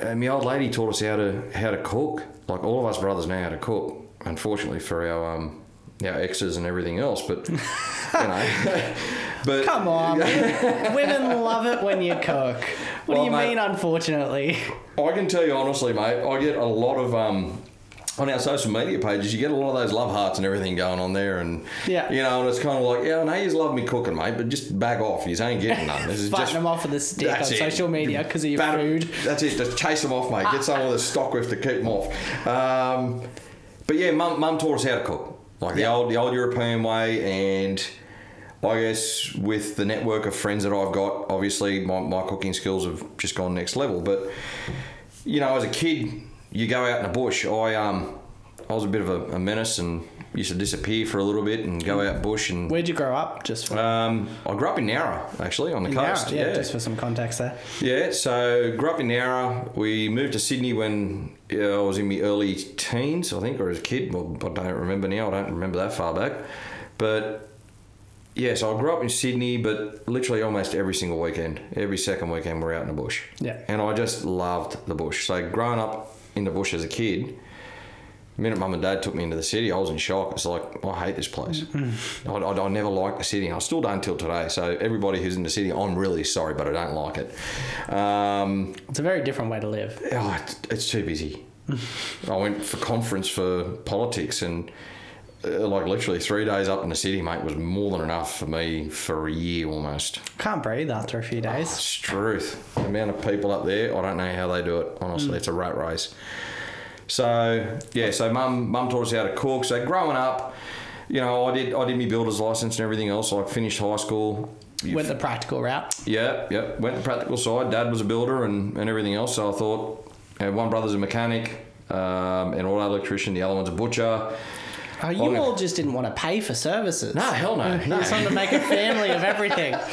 and my old lady taught us how to how to cook. Like all of us brothers know how to cook. Unfortunately for our um our exes and everything else, but you know, but Come on. Women love it when you cook. What Well, do you mate- mean, unfortunately? I can tell you honestly, mate. I get a lot of um, on our social media pages. You get a lot of those love hearts and everything going on there, and Yeah. you know, and it's kind of like, yeah, I know you love me cooking, mate, but just back off. You ain't getting none. This is just them off with a stick on it. social media because of your Batter- food. That's it. Just chase them off, mate. Get some of the stock with to keep them off. Um, but yeah, mum, mum taught us how to cook, like the old, the old European way, and I guess with the network of friends that I've got, obviously my, my cooking skills have just gone next level. But you know, as a kid, you go out in the bush. I um, I was a bit of a, a menace and used to disappear for a little bit and go out bush and. Where'd you grow up? Just for Um, I grew up in Nowra, actually, on the Nowra, coast. yeah, just for some context there. Yeah, so grew up in Nowra. We moved to Sydney when yeah, I was in my early teens, I think, or as a kid. Well, I don't remember now. I don't remember that far back. But yeah, so I grew up in Sydney, but literally almost every single weekend, every second weekend, we're out in the bush. Yeah. And I just loved the bush. So growing up in the bush as a kid, the minute mum and dad took me into the city, I was in shock. It's like, I hate this place. I, I, I never liked the city. I still don't till today. So everybody who's in the city, I'm really sorry, but I don't like it. Um, It's a very different way to live. oh, it's, it's too busy. I went for conference for politics and uh, like literally three days up in the city, mate, was more than enough for me for a year almost. Can't breathe after a few days. It's truth. The amount of people up there, I don't know how they do it. Honestly, it's a rat race. So yeah, so mum mum taught us how to cook. So growing up, you know, I did I did my builder's license and everything else. I finished high school. Went the practical route. Yeah, yeah. Went the practical side. Dad was a builder and, and everything else. So I thought, you know, one brother's a mechanic, um, and auto electrician. The other one's a butcher. Oh, you all just didn't want to pay for services. No, hell no, You no. just wanted to make a family of everything.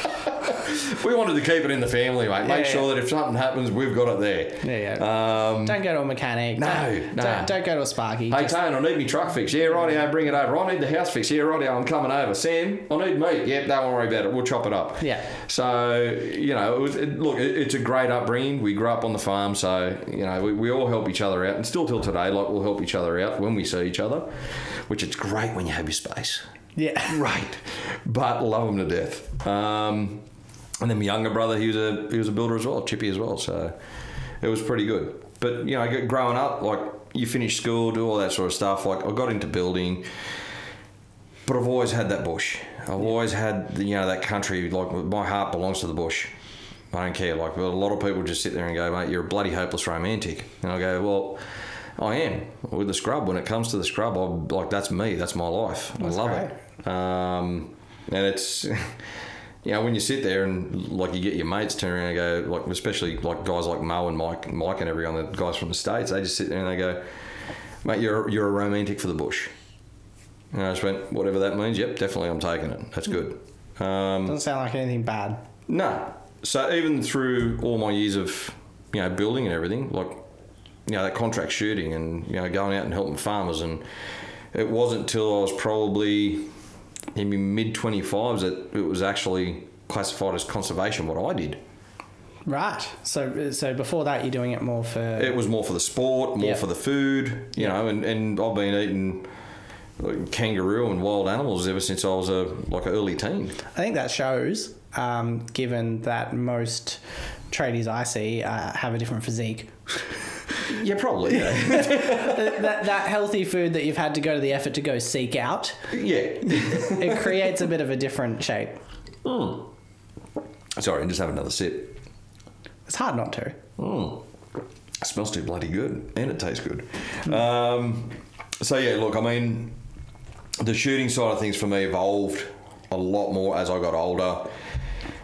We wanted to keep it in the family, mate. Make Yeah, sure yeah. that if something happens, we've got it there. Yeah, yeah. Um, don't go to a mechanic. No, don't, no. Don't, don't go to a Sparky. Hey, Just- Tane, I need my truck fixed. Yeah, rightio, bring it over. I need the house fixed. Yeah, rightio, I'm coming over. Sam, I need meat. Yep, don't worry about it. We'll chop it up. Yeah. So, you know, it was, it, look, it, it's a great upbringing. We grew up on the farm, so, you know, we, we all help each other out. And still till today, like, we'll help each other out when we see each other, which it's great when you have your space. yeah. Right. But love him to death. Um, and then my younger brother, he was a he was a builder as well, Chippy as well. So it was pretty good. But you know, growing up, like you finish school, do all that sort of stuff. Like I got into building, but I've always had that bush. I've always had you know that country. Like my heart belongs to the bush. I don't care. Like a lot of people just sit there and go, mate, you're a bloody hopeless romantic. And I go, well. I am with the scrub. When it comes to the scrub, I like that's me. That's my life. That's I love great. it. Um, and it's, you know, when you sit there and like you get your mates turn around and go, like especially like guys like Mo and Mike, Mike and everyone, the guys from the states, they just sit there and they go, mate, you're you're a romantic for the bush. And I just went, whatever that means. Yep, definitely, I'm taking it. That's good. Um, Doesn't sound like anything bad. no. So even through all my years of, you know, building and everything, like, you know, that contract shooting and, you know, going out and helping farmers. And it wasn't until I was probably in my mid 25s that it was actually classified as conservation what I did. Right. So so before that, you're doing it more for. It was more for the sport, more Yeah. for the food, you know, and, and I've been eating like, kangaroo and wild animals ever since I was a like an early teen. I think that shows, um, given that most tradies I see uh, have a different physique. Yeah, probably. Yeah. that, that healthy food that you've had to go to the effort to go seek out, yeah. it creates a bit of a different shape. Sorry, and just have another sip. It's hard not to. It smells too bloody good and it tastes good. Um, so yeah, look, I mean, the shooting side of things for me evolved a lot more as I got older.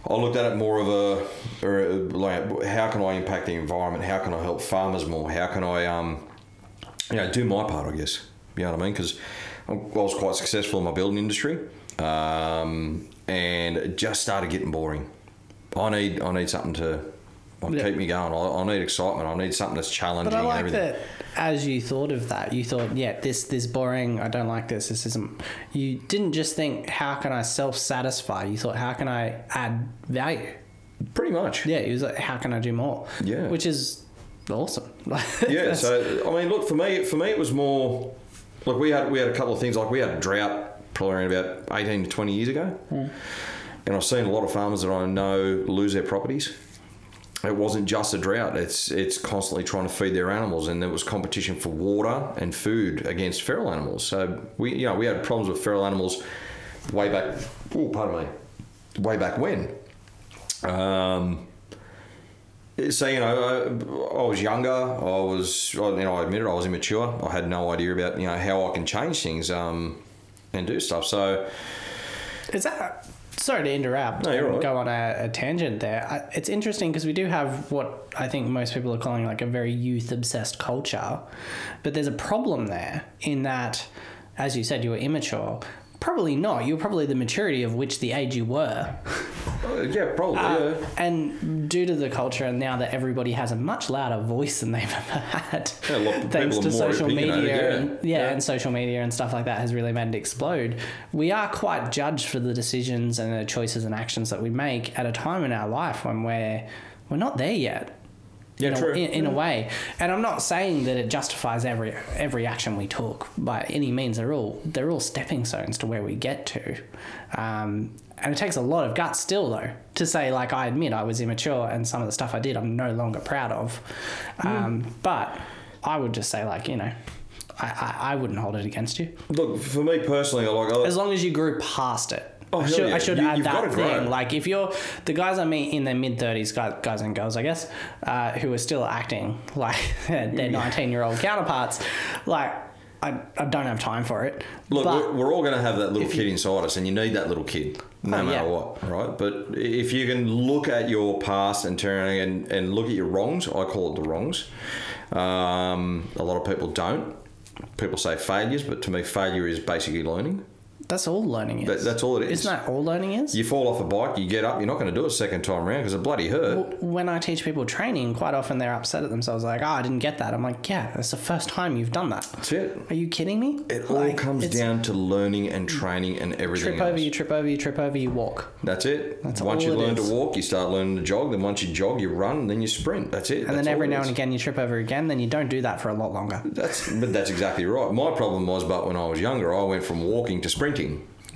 I looked at it more of a, or a like, how can I impact the environment? How can I help farmers more? How can I, um, you know, do my part? I guess you know what I mean because I was quite successful in my building industry, um, and it just started getting boring. I need I need something to like, Yeah. keep me going. I, I need excitement. I need something that's challenging But I and like everything. that as you thought of that, you thought, yeah, this this boring. I don't like this. This isn't. You didn't just think, how can I self satisfy? You thought, how can I add value? Pretty much. Yeah, it was like, how can I do more? Yeah. which is awesome. Yeah. So I mean, look for me. For me, it was more. Look, we had we had a couple of things like we had a drought probably around about eighteen to twenty years ago, hmm. and I've seen a lot of farmers that I know lose their properties. It wasn't just a drought; it's it's constantly trying to feed their animals, and there was competition for water and food against feral animals. So we, you know, we had problems with feral animals way back. Oh, pardon me. Way back when. Um, so you know, I, I was younger. I was, you know, I admit it. I was immature. I had no idea about you know how I can change things um, and do stuff. So Is that? Sorry to interrupt. No, you're right. Go on a, a tangent there. I, it's interesting because we do have what I think most people are calling like a very youth obsessed culture, but there's a problem there in that, as you said, you were immature. Probably not. You're probably the maturity of which the age you were. uh, yeah, probably Uh, yeah. And due to the culture, and now that everybody has a much louder voice than they've ever had, Yeah, thanks to social media, yeah. and, yeah, Yeah. and social media and stuff like that has really made it explode. We are quite judged for the decisions and the choices and actions that we make at a time in our life when we're we're not there yet. Yeah, in, true. A, in, in a way, and I'm not saying that it justifies every every action we took by any means. They're all they're all stepping stones to where we get to, um, and it takes a lot of guts still though to say like I admit I was immature and some of the stuff I did I'm no longer proud of, um, but I would just say like you know. I, I, I wouldn't hold it against you Look, for me personally, I like I, as long as you grew past it. Oh, I should, yeah. I should You- add that thing. Like, if you're the guys I meet in their mid 30s, guys, guys and girls, I guess, uh, who are still acting like their 19 year old counterparts, like, I, I don't have time for it. Look, we're, we're all going to have that little kid inside us, and you need that little kid, no Oh, matter yeah. what, right? But if you can look at your past and turn and, and look at your wrongs, I call it the wrongs. Um, a lot of people don't. people say failures, but to me, failure is basically learning. That's all learning is. That, that's all it is. Isn't that all learning is? You fall off a bike, you get up, you're not going to do it a second time around because it bloody hurt. Well, when I teach people training, quite often they're upset at themselves, like, "Oh, I didn't get that." I'm like, "Yeah, that's the first time you've done that." That's it. Are you kidding me? It all comes down to learning and training and everything Trip else. over, you trip over, you trip over, you walk, That's it. That's once you learn is. to walk, you start learning to jog. Then once you jog, you run. Then you sprint. That's it. and then every now and again you trip over again. Then you don't do that for a lot longer. That's but that's exactly right. My problem was, but when I was younger, I went from walking to sprinting.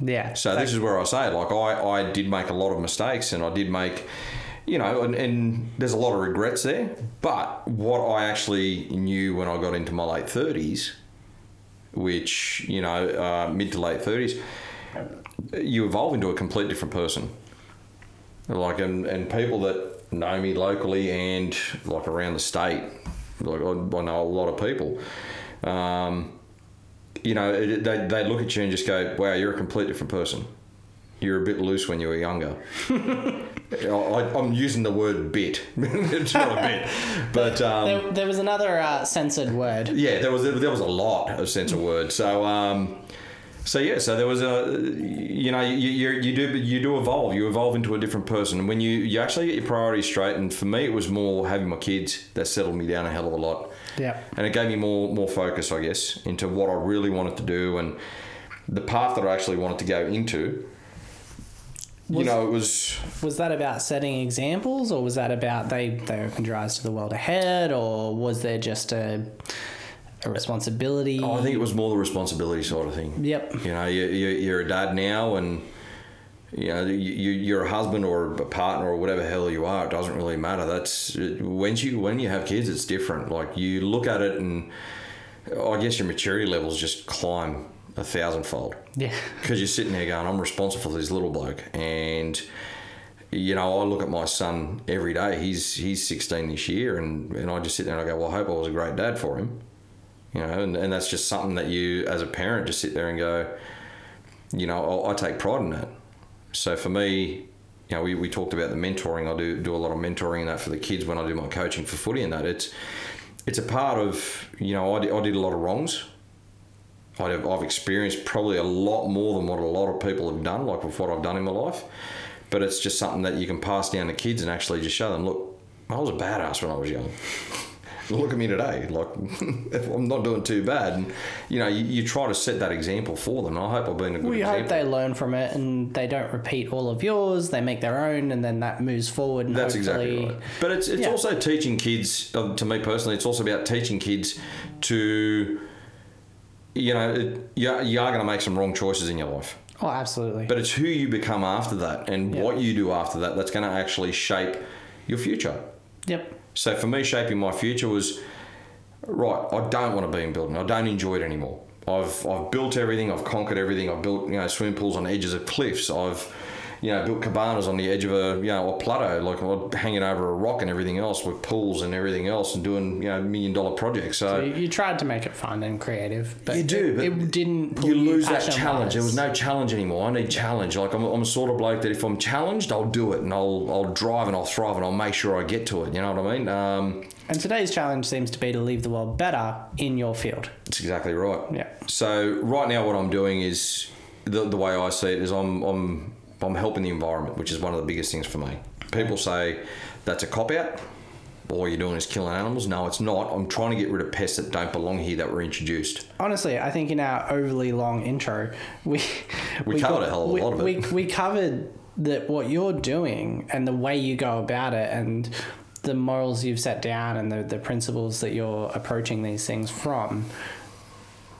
Yeah. So this is where I say, like, I, I did make a lot of mistakes, and I did make, you know, and, and there's a lot of regrets there. But what I actually knew when I got into my late thirties, which you know, uh, mid to late thirties, you evolve into a complete different person. Like, and, and people that know me locally and like around the state, like I, I know a lot of people. Um, you know, it, they, they look at you and just go, wow, you're a complete different person. You're a bit loose when you were younger. I, I'm using the word bit. it's not a bit. But um, There, there was another uh, censored word. yeah, there was there was a lot of censored of word. So um, so yeah, so there was a you know you, you, you do you do evolve. You evolve into a different person, and when you you actually get your priorities straight. And for me, it was more having my kids that settled me down a hell of a lot. Yeah. and it gave me more more focus, I guess, into what I really wanted to do and the path that I actually wanted to go into. you know, it was Was that about setting examples, or was that about they they opened your eyes to the world ahead, or was there just a a responsibility? oh, I think it was more the responsibility sort of thing. Yep. You know, you, you, you're a dad now, and you know you, you're a husband or a partner or whatever hell you are. It doesn't really matter. That's when you when you have kids, it's different. Like you look at it, and I guess your maturity levels just climb a thousandfold. Yeah. because you're sitting there going, I'm responsible for this little bloke, and you know, I look at my son every day. He's he's 16 this year, and, and I just sit there and I go, well, I hope I was a great dad for him, you know, and, and that's just something that you, as a parent, just sit there and go, you know, I, I take pride in that. So for me, you know, we, we talked about the mentoring. I do do a lot of mentoring and that for the kids when I do my coaching for footy and that. It's it's a part of you know I did, I did a lot of wrongs. I've, I've experienced probably a lot more than what a lot of people have done, like with what I've done in my life. But it's just something that you can pass down to kids and actually just show them, look, I was a badass when I was young. Look at me today. Like, if I'm not doing too bad. And, you know, you, you try to set that example for them. I hope I've been a good We example. hope they learn from it and they don't repeat all of yours. They make their own, and then that moves forward. And That's exactly right. But it's it's Yeah. also teaching kids. uh, To me personally, it's also about teaching kids to, you know, it, you you are going to make some wrong choices in your life, Oh, absolutely. but it's who you become after that and Yeah. what you do after that that's going to actually shape your future. yep. So for me, shaping my future was right. I don't want to be in building. I don't enjoy it anymore. I've I've built everything. I've conquered everything. I've built you know swimming pools on edges of cliffs. I've you know built cabanas on the edge of a you know a plateau, like hanging over a rock and everything else with pools and everything else, and doing you know million dollar projects. So. You, you tried to make it fun and creative, but you do, it, but it didn't. You lose that challenge. There was no challenge anymore. I need challenge. Like I'm, I'm a sort of bloke that if I'm challenged, I'll do it, and I'll I'll drive and I'll thrive, and I'll make sure I get to it. You know what I mean? Um, And today's challenge seems to be to leave the world better in your field. That's exactly right. Yeah. So right now, what I'm doing is the, the way I see it is I'm I'm I'm helping the environment, which is one of the biggest things for me. People say that's a cop out. All you're doing is killing animals. No, it's not. I'm trying to get rid of pests that don't belong here that were introduced. Honestly, I think in our overly long intro, we We covered a hell of a we, lot of it. We, we covered that what you're doing and the way you go about it and the morals you've set down and the, the principles that you're approaching these things from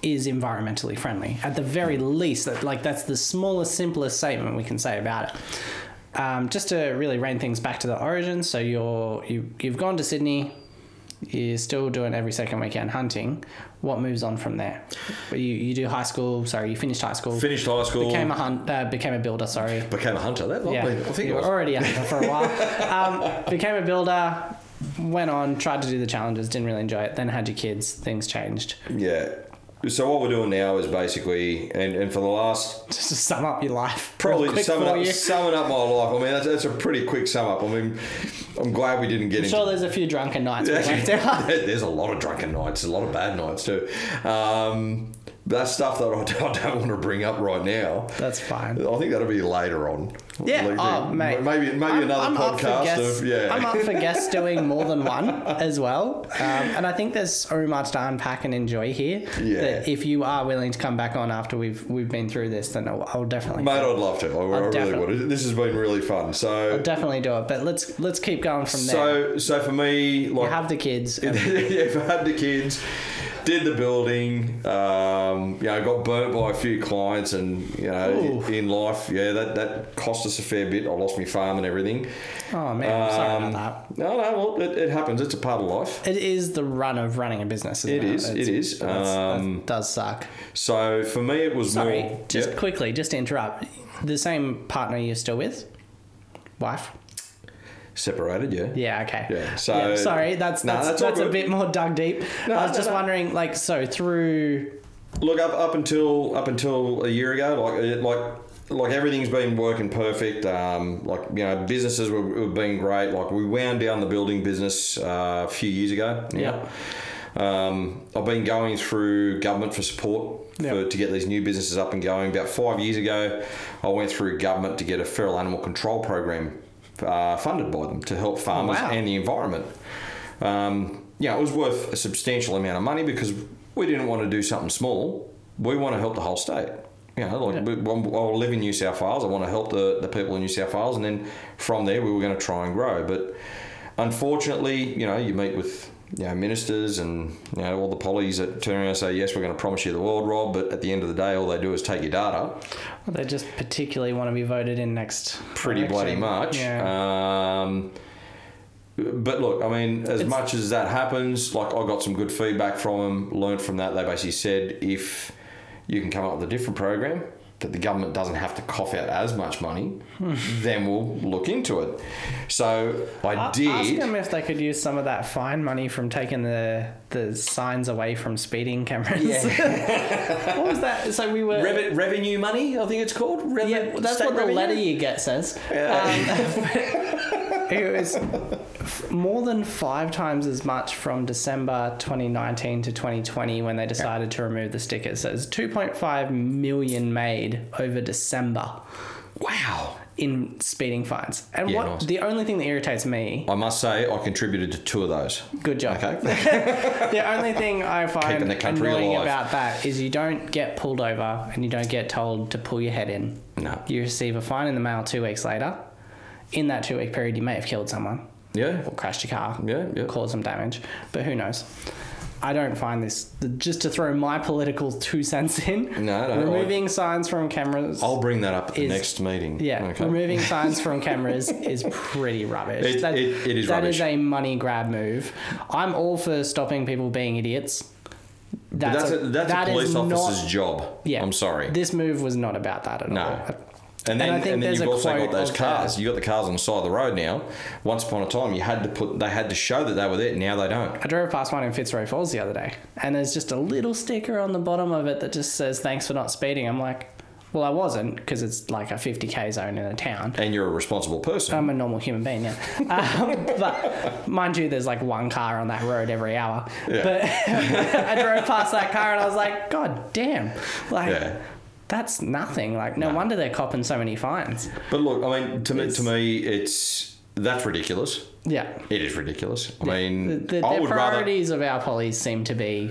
is environmentally friendly. At the very least, that like that's the smallest, simplest statement we can say about it. Um, just to really rein things back to the origins. So you're you you've gone to Sydney. You're still doing every second weekend hunting. What moves on from there? But you, you do high school. Sorry, you finished high school. Finished high school, Became a hunt. Uh, became a builder. Sorry. became a hunter. That Yeah, I think you were already a hunter for a while. Um, became a builder. Went on, tried to do the challenges, didn't really enjoy it. Then had your kids. Things changed. Yeah. So what we're doing now is basically, and, and for the last Just to sum up your life. probably summing up, you. summing up my life. I mean, that's, that's a pretty quick sum up. I mean, I'm glad we didn't get into. Sure, there's a few drunken nights. There's a lot of drunken nights, a lot of bad nights too. Um, that's stuff that I don't, I don't want to bring up right now. That's fine. I think that'll be later on. Yeah, Like, oh, mate. Maybe maybe I'm- another I'm podcast guests- of yeah. I'm up for guests doing more than one as well. Um, and I think there's so much to unpack and enjoy here. Yeah. That if you are willing to come back on after we've we've been through this, then I'll, I'll definitely Mate, I'd love to. I, I really would. This has been really fun. So, I'll definitely do it. But let's let's keep going from there. so, so for me, like, you have the kids. yeah, if I had the kids, did the building, um, you know, got burnt by a few clients, and you know, Ooh. in life, yeah, that that cost us a fair bit. I lost my farm and everything. oh man, I'm sorry Um, about that. No, no, well, it, it happens. It's a part of life. It is the run of running a business. Isn't It it, is, it is. Um, that does suck. So for me, it was Sorry, more. just yeah. quickly, just to interrupt. The same partner you're still with, wife. Separated, yeah. Yeah, okay. Yeah, so- sorry, that's No, that's, that's that's, a bit more dug deep. No, I was no, just no. wondering, like, so through Look up up until up until a year ago, like like like everything's been working perfect. Um, like you know, businesses were, were being great. Like we wound down the building business uh, a few years ago. Yeah. Um, I've been going through government for support Yeah. for, to get these new businesses up and going. About five years ago, I went through government to get a feral animal control program uh, funded by them to help farmers wow. and the environment. Um, yeah, it was worth a substantial amount of money because we didn't want to do something small. We want to help the whole state. You know, like we, I live in New South Wales. I want to help the, the people in New South Wales, and then from there we were going to try and grow. But unfortunately, you know, you meet with you know ministers and you know all the pollies that turn around and say yes, we're going to promise you the world, Rob. But at the end of the day, all they do is take your data. They just particularly want to be voted in next. pretty election. bloody much. Yeah. Um, but look, I mean, as It's- much as that happens, like I got some good feedback from them, learned from that. They basically said if you can come up with a different program that the government doesn't have to cough out as much money, then we'll look into it. So I A- did. Ask them if they could use some of that fine money from taking the the signs away from speeding cameras. what was that? So we were. Reven- revenue money, I think it's called. Reven- yeah, that's what the revenue? letter you get says. Um, it was f- more than five times as much from December 2019 to 2020 when they decided to remove the stickers. So it's 2.5 million made over December Wow. in speeding fines. And Yeah, what nice. the only thing that irritates me, I must say, I contributed to two of those. good job. Okay. The only thing I find Keeping the country annoying alive. about that is you don't get pulled over and you don't get told to pull your head in. No. You receive a fine in the mail two weeks later. In that two week period, you may have killed someone Yeah. or crashed your car, Yeah, yeah. caused some damage, but who knows? I don't find this just to throw my political two cents in. No, no, removing signs from cameras. I'll bring that up at the Is- next meeting. yeah, Okay. removing signs from cameras is pretty rubbish. It- That- it- it is that is rubbish. a money grab move. I'm all for stopping people being idiots. But that's a, that's that a police officer's not- job. Yeah, I'm sorry. This move was not about that at No. all. And then, I and, then you've also got those cars. You got the cars on the side of the road now. Once upon a time, you had to put they had to show that they were there. Now they don't. I drove past one in Fitzroy Falls the other day, and there's just a little sticker on the bottom of it that just says "Thanks for not speeding." I'm like, well, I wasn't because it's like a 50k zone in a town. And you're a responsible person. I'm a normal human being, yeah. Um, but mind you, there's like one car on that road every hour. Yeah. But I drove past that car and I was like, God damn. Like, Yeah. That's nothing. Like, no, wonder they're copping so many fines. but look, I mean, to me, It's- to me, it's that's ridiculous. Yeah. It is ridiculous. I The, mean, the, I the would rather. priorities of our police seem to be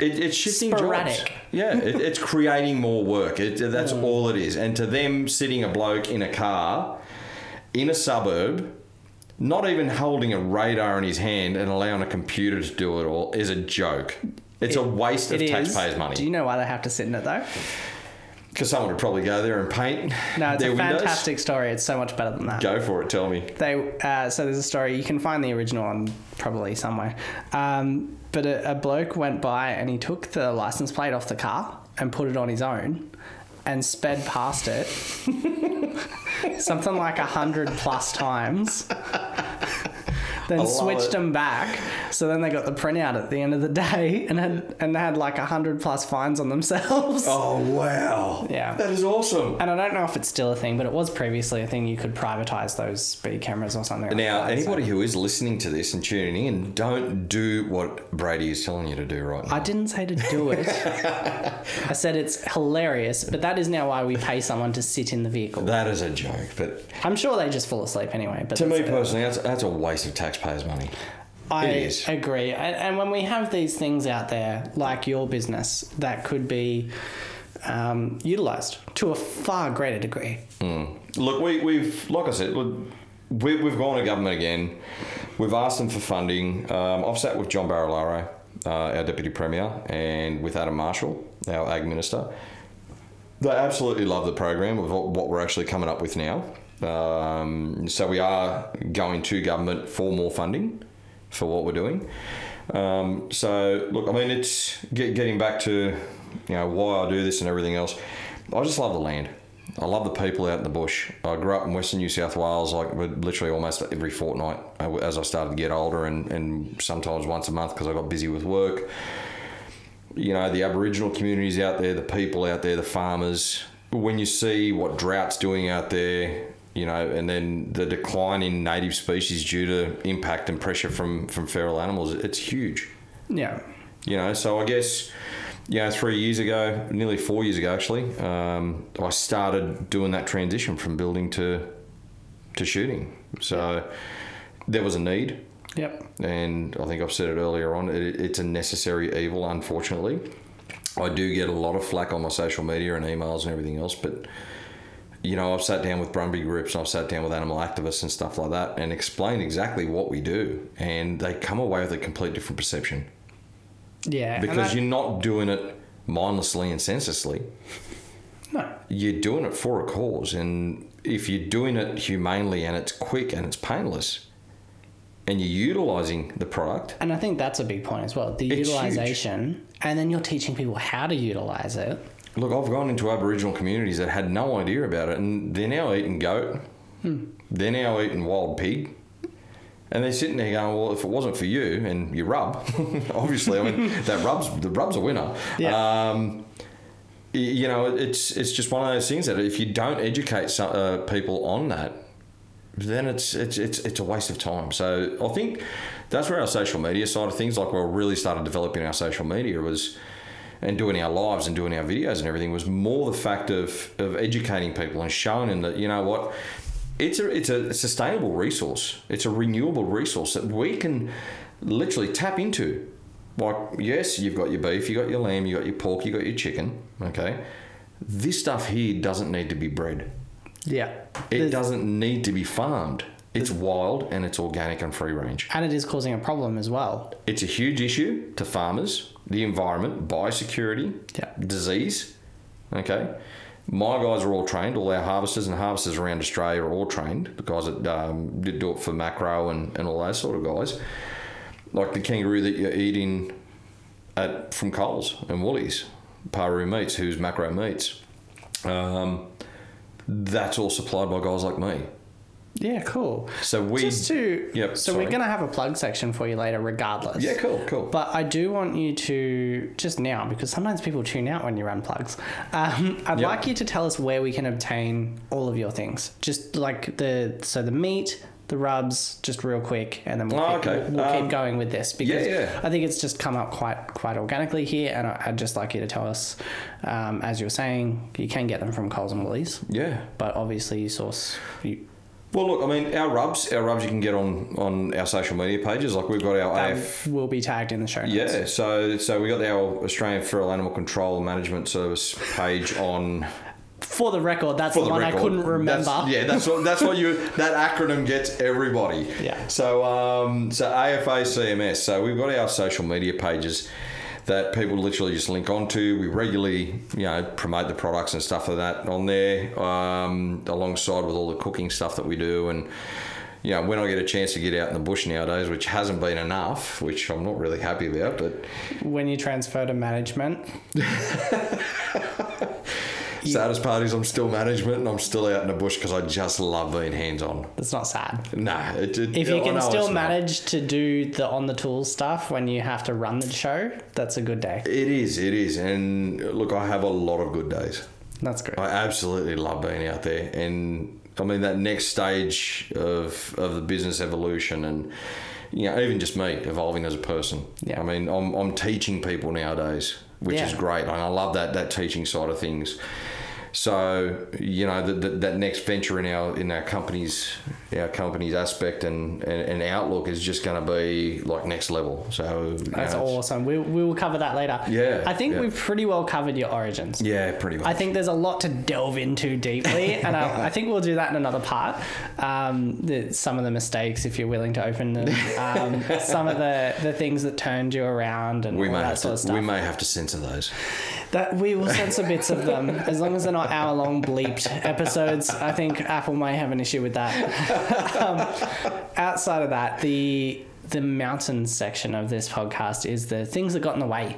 It, it's shifting jobs. Yeah, it, it's creating more work. It, that's Mm. all it is. And to them, sitting a bloke in a car in a suburb, not even holding a radar in his hand and allowing a computer to do it all, is a joke. It's a waste of taxpayers' Do you know why they have to sit in it though? Because someone would probably go there and paint No, it's a windows. fantastic story. It's so much better than that. Go for it. Tell me. They uh, so there's a story you can find the original on probably somewhere. Um, but a, a bloke went by and he took the license plate off the car and put it on his own, and sped past it something like a hundred plus times. Then switched it. them back. So then they got the printout at the end of the day and had and they had like a hundred plus fines on themselves. Oh wow! Yeah. that is awesome. And I don't know if it's still a thing, but it was previously a thing. You could privatize those speed cameras or something. Like Now, that, so- anybody who is listening to this and tuning in, don't do what Brady is telling you to do right now. I didn't say to do it. I said it's hilarious, but that is now why we pay someone to sit in the vehicle. that is a joke, but I'm sure they just fall asleep anyway. But to me personally, that's, that's a waste of taxpayers' money. I agree. And, and when we have these things out there, like your business, that could be um, utilized to a far greater degree. Look, we, we've, like I said, look, we, we've gone to government again. We've asked them for funding. Um, I've sat with John Barilaro, uh, our Deputy Premier, and with Adam Marshall, our Ag Minister. They absolutely love the program of what what we're actually coming up with now. Um, so we are going to government for more funding for what we're doing. Um, so look, I mean, it's get, getting back to you know why I do this and everything else. I just love the land. I love the people out in the bush. I grew up in Western New South Wales, like literally almost every fortnight as I started to get older, and, and sometimes once a month because I got busy with work you know, the Aboriginal communities out there, the people out there, the farmers. When you see what drought's doing out there, you know, and then the decline in native species due to impact and pressure from from feral animals, it's huge. Yeah. You know, so I guess, you know, three years ago, nearly four years ago actually, um, I started doing that transition from building to to shooting. So there was a need Yep. and I think I've said it earlier on. It, it's a necessary evil, unfortunately. I do get a lot of flack on my social media and emails and everything else, but you know, I've sat down with Brumby groups and I've sat down with animal activists and stuff like that and explained exactly what we do, and they come away with a complete different perception Yeah. because that- you're not doing it mindlessly and senselessly. no. You're doing it for a cause, and if you're doing it humanely and it's quick and it's painless, and you're utilizing the product, And I think that's a big point as well. The utilization, and then you're teaching people how to utilize it. Look, I've gone into Aboriginal communities that had no idea about it, and they're now eating goat. They're now eating wild pig. And they're sitting there going, "Well, if it wasn't for you and your rub, obviously, I mean, that rub's the rub's a winner." Yeah. Um, you know, it's it's just one of those things that if you don't educate some, uh, people on that, then it's it's it's it's a waste of time. So I think that's where our social media side of things, like we really started developing our social media, was and doing our lives and doing our videos and everything was more the fact of of educating people and showing them that you know what. It's a it's a sustainable resource. It's a renewable resource that we can literally tap into. Like yes, you've got your beef, you got your lamb, you got your pork, you got your chicken. Okay, this stuff here doesn't need to be bred. Yeah. It doesn't need to be farmed. It's wild and it's organic and free range. And it is causing a problem as well. It's a huge issue to farmers, the environment, biosecurity, Yeah. disease. Okay. My guys are all trained. All our harvesters and harvesters around Australia are all trained. The guys that um, did do it for macro and, and all those sort of guys. Like the kangaroo that you're eating at from Coles and Woolies, Paroo Meats, who's macro meats. Um, that's all supplied by guys like me. Yeah, cool. So we Just to Yep, so sorry. we're gonna have a plug section for you later, regardless. Yeah, cool, cool. But I do want you to just now because sometimes people tune out when you run plugs. Um, I'd Yep. like you to tell us where we can obtain all of your things. Just like the so the meat, the rubs, just real quick, and then we'll, Oh, keep, okay. we'll, we'll Um, keep going with this because yeah. I think it's just come up quite quite organically here, and I'd just like you to tell us, um, as you're saying, you can get them from Coles and Woolies, yeah. but obviously you source. You, Well, look, I mean, our rubs, our rubs you can get on on our social media pages. Like we've got our AF. will be tagged in the show notes. Yeah, so so we got our Australian Feral Animal Control Management Service page on. For the record, that's the, the one record, I couldn't remember. That's, yeah, that's what that's what you that acronym gets everybody. Yeah. So um so AFA CMS. So we've got our social media pages that people literally just link onto. We regularly, you know, promote the products and stuff like that on there, um, alongside with all the cooking stuff that we do and. You know, when I get a chance to get out in the bush nowadays, which hasn't been enough, which I'm not really happy about, but when you transfer to management. Saddest part is I'm still management and I'm still out in the bush because I just love being hands on. That's not sad. Nah, it, it, If you can still it's not. manage to do the on the tools stuff when you have to run the show, that's a good day. It is, it is. And look, I have a lot of good days. That's great. I absolutely love being out there, and I mean that next stage of of the business evolution, and you know even just me evolving as a person. Yeah. I mean I'm I'm teaching people nowadays, which is Yeah. great, and I love that that teaching side of things. So you know that that that next venture in our in our company's our company's aspect and, and, and outlook is just going to be like next level. So That's know, awesome. We, we will cover that later. Yeah, I think yeah. we've pretty well covered your origins. Yeah, pretty much. I think there's a lot to delve into deeply, and I, I think we'll do that in another part. Um, the, some of the mistakes, if you're willing to open them, um, some of the, the things that turned you around, and we all may that have to we may have to censor those. That we will censor bits of them as long as they're not hour long bleeped episodes. I think Apple may have an issue with that. um, outside of that, the the mountain section of this podcast is the things that got in the way.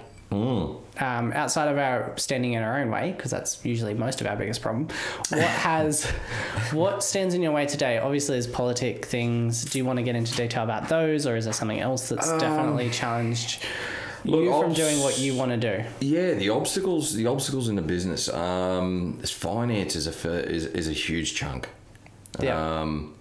Um, outside of our standing in our own way, because that's usually most of our biggest problem. What has, what stands in your way today? Obviously, there's politic things. Do you want to get into detail about those, or is there something else that's definitely challenged look, you from obs- doing what you want to do? Yeah, the obstacles, the obstacles in the business. Um, this finance is a is, is a huge chunk. Yeah. Um,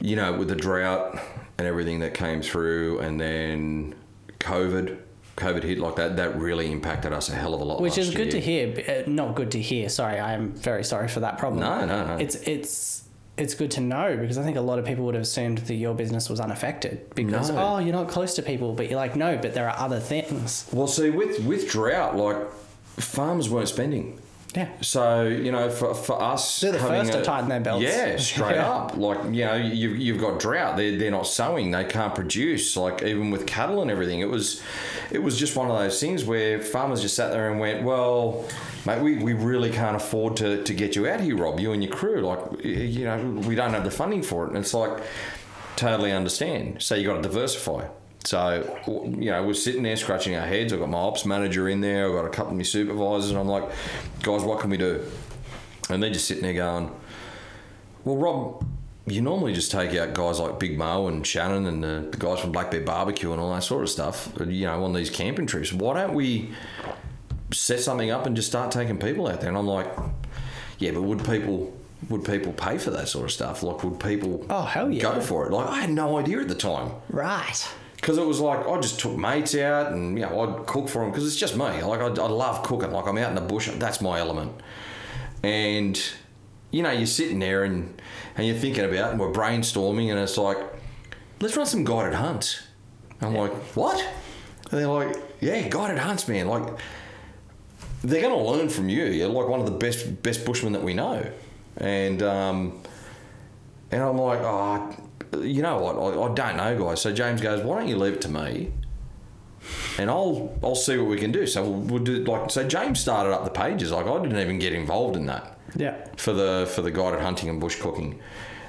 you know, with the drought and everything that came through, and then COVID, COVID hit like that. That really impacted us a hell of a lot. Which is good to hear. uh, Not good to hear. Sorry, I am very sorry for that problem. No, no, no. It's it's it's good to know because I think a lot of people would have assumed that your business was unaffected because No. oh you're not close to people, but you're like no, but there are other things. Well, see, with with drought, like farmers weren't spending. Yeah. So you know, for, for us, They're the first to tighten their belts. Yeah, straight Yeah. up. Like you know, you've, you've got drought. They they're not sowing. They can't produce. Like even with cattle and everything, it was it was just one of those things where farmers just sat there and went, well. Mate, we, we really can't afford to, to get you out here, Rob, you and your crew. Like, you know, we don't have the funding for it. And it's like, totally understand. So you got to diversify. So, you know, we're sitting there scratching our heads. I've got my ops manager in there. I've got a couple of my supervisors, and I'm like, guys, what can we do? And they're just sitting there going, well, Rob, you normally just take out guys like Big Mo and Shannon and the, the guys from Black Bear Barbecue and all that sort of stuff, you know, on these camping trips. Why don't we set something up and just start taking people out there? And I'm like, yeah, but would people would people pay for that sort of stuff? Like, would people Oh, hell yeah. go for it? Like, I had no idea at the time Right. Because it was like I just took mates out and you know I'd cook for them because it's just me. Like I, I love cooking. Like I'm out in the bush. That's my element. And you know you're sitting there and and you're thinking about and we're brainstorming and it's like let's run some guided hunts. I'm like what? And they're like yeah guided hunts man. Like they're going to learn from you. You're like one of the best best bushmen that we know. And um, and I'm like, oh, you know what? I, I don't know, guys. So James goes, why don't you leave it to me? And I'll I'll see what we can do. So we'll, we'll do like so. James started up the pages. Like I didn't even get involved in that Yeah. for the for the guided hunting and bush cooking.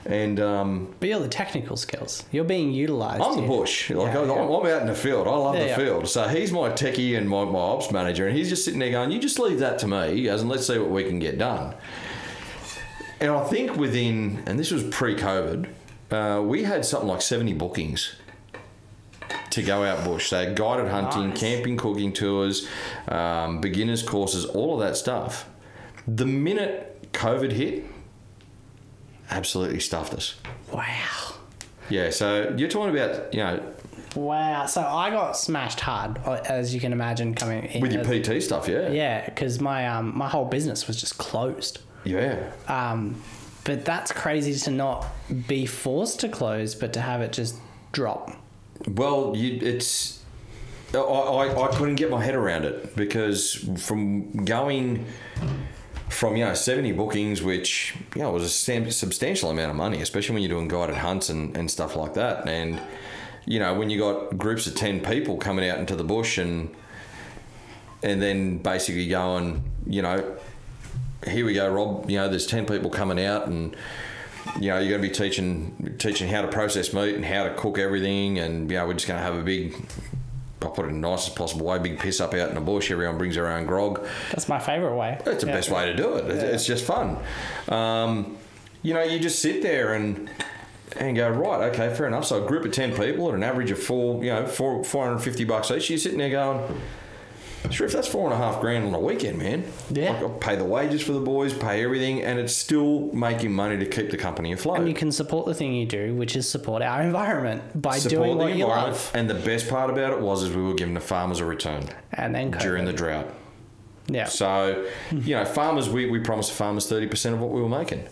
And um, But you're the technical skills. You're being utilized. I'm the bush. Like Yeah, I'm, yeah. I'm out in the field. I love Yeah, the field. So he's my techie and my, my ops manager, and he's just sitting there going, "You just leave that to me." He goes, and let's see what we can get done. And I think within, and this was pre-COVID, uh, we had something like 70 bookings to go out bush. So guided hunting, Nice. camping, cooking tours, um, beginners courses, all of that stuff. The minute COVID hit, absolutely stuffed us. Wow. Yeah, so you're talking about, you know, Wow. So I got smashed hard, uh, as you can imagine, coming in. with your PT stuff, yeah. Yeah, because my um my whole business was just closed. Yeah. Um, but that's crazy to not be forced to close, but to have it just drop. Well, you, it's. I, I, I couldn't get my head around it because from going from you know 70 bookings which you know was a substantial amount of money especially when you're doing guided hunts and, and stuff like that and you know when you got groups of 10 people coming out into the bush and and then basically going you know here we go rob you know there's 10 people coming out and you know you're going to be teaching teaching how to process meat and how to cook everything and you know we're just going to have a big I'll put it in the nicest possible way. Big piss up out in the bush. Everyone brings their own grog. That's my favourite way. It's the Yeah. best way to do it. It's, Yeah. it's just fun. Um, you know, you just sit there and and go right. Okay, fair enough. So a group of ten people at an average of four, you know, four four hundred fifty bucks each. You're sitting there going. Sure, if that's four and a half grand on a weekend, man. Yeah. Like, I'll pay the wages for the boys, pay everything, and it's still making money to keep the company afloat. And you can support the thing you do, which is support our environment by Support doing the what you love. And the best part about it was is we were giving the farmers a return And then during the drought. yeah, So, you know, farmers, we, we promised the farmers 30% of what we were making.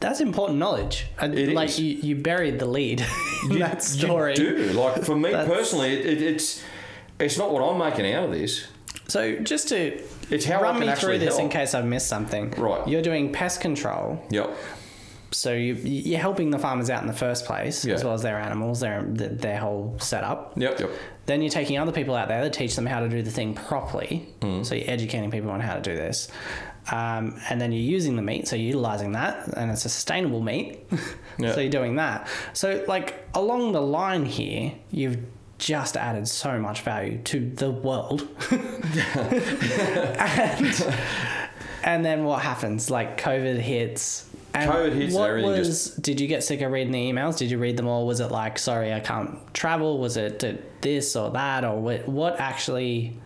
that's important knowledge. And It like is. You, you buried the lead in that story. You do. Like, for me That's- personally, it, it, it's it's not what I'm making out of this. So just to It's how run me through this in case I've missed something. Right. You're doing pest control. Yep. So you, you're helping the farmers out in the first place, Yeah. as well as their animals, their their whole setup. Yep. Yep. Then you're taking other people out there to teach them how to do the thing properly. Mm. So you're educating people on how to do this. Um, and then you're using the meat, so you're utilizing that, and it's a sustainable meat. Yeah. so you're doing that. So, like, along the line here, you've just added so much value to the world. and, and then what happens? Like, COVID hits. And COVID hits what everything was, Did you get sick of reading the emails? Did you read them all? Was it like, sorry, I can't travel? Was it this or that? Or what, what actually.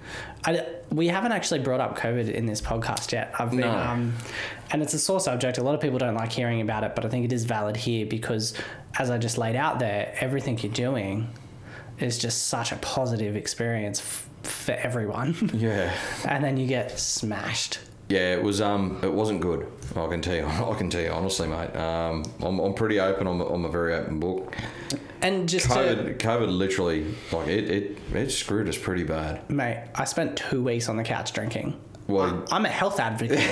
I, we haven't actually brought up COVID in this podcast yet. I've been. No. Um, and it's a sore subject. A lot of people don't like hearing about it, but I think it is valid here because, as I just laid out there, everything you're doing is just such a positive experience f- for everyone. Yeah. and then you get smashed. Yeah, it was. Um, it wasn't good. I can tell you. I can tell you honestly, mate. Um, I'm, I'm pretty open. I'm, I'm a very open book. And just to, COVID, COVID, literally, like it, it, it screwed us pretty bad. mate, I spent two weeks on the couch drinking. Well, I'm a health advocate.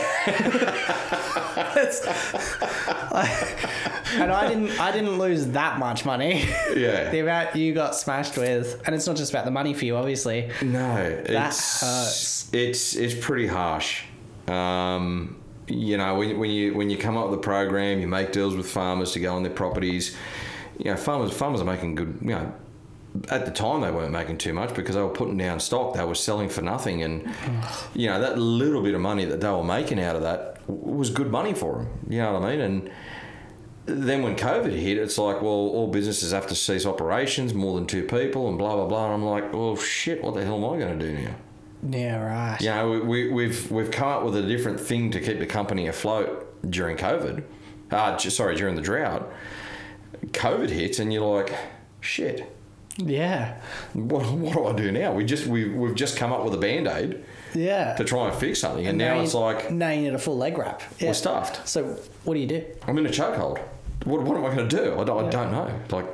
And I didn't I didn't lose that much money. yeah. the amount you got smashed with, and it's not just about the money for you, obviously. No, it's hurts. it's it's pretty harsh. Um, you know, when, when you when you come up with a program, you make deals with farmers to go on their properties. You know, farmers farmers are making good. You know, at the time they weren't making too much because they were putting down stock. They were selling for nothing, and you know that little bit of money that they were making out of that was good money for them. You know what I mean? And then when COVID hit, it's like, well, all businesses have to cease operations, more than two people, and blah blah blah. And I'm like, well, shit, what the hell am I going to do now? Yeah, right. You know, we, we, we've we've come up with a different thing to keep the company afloat during COVID. Uh, sorry, during the drought. COVID hits, and you're like, shit. Yeah. What, what do I do now? We just we we've just come up with a band aid Yeah. to try and fix something, and, now you- it's like now you need a full leg wrap. Yeah. we're stuffed. So what do you do? I'm in a chokehold. What, what am I going to do? I, don't- I don't know. Like,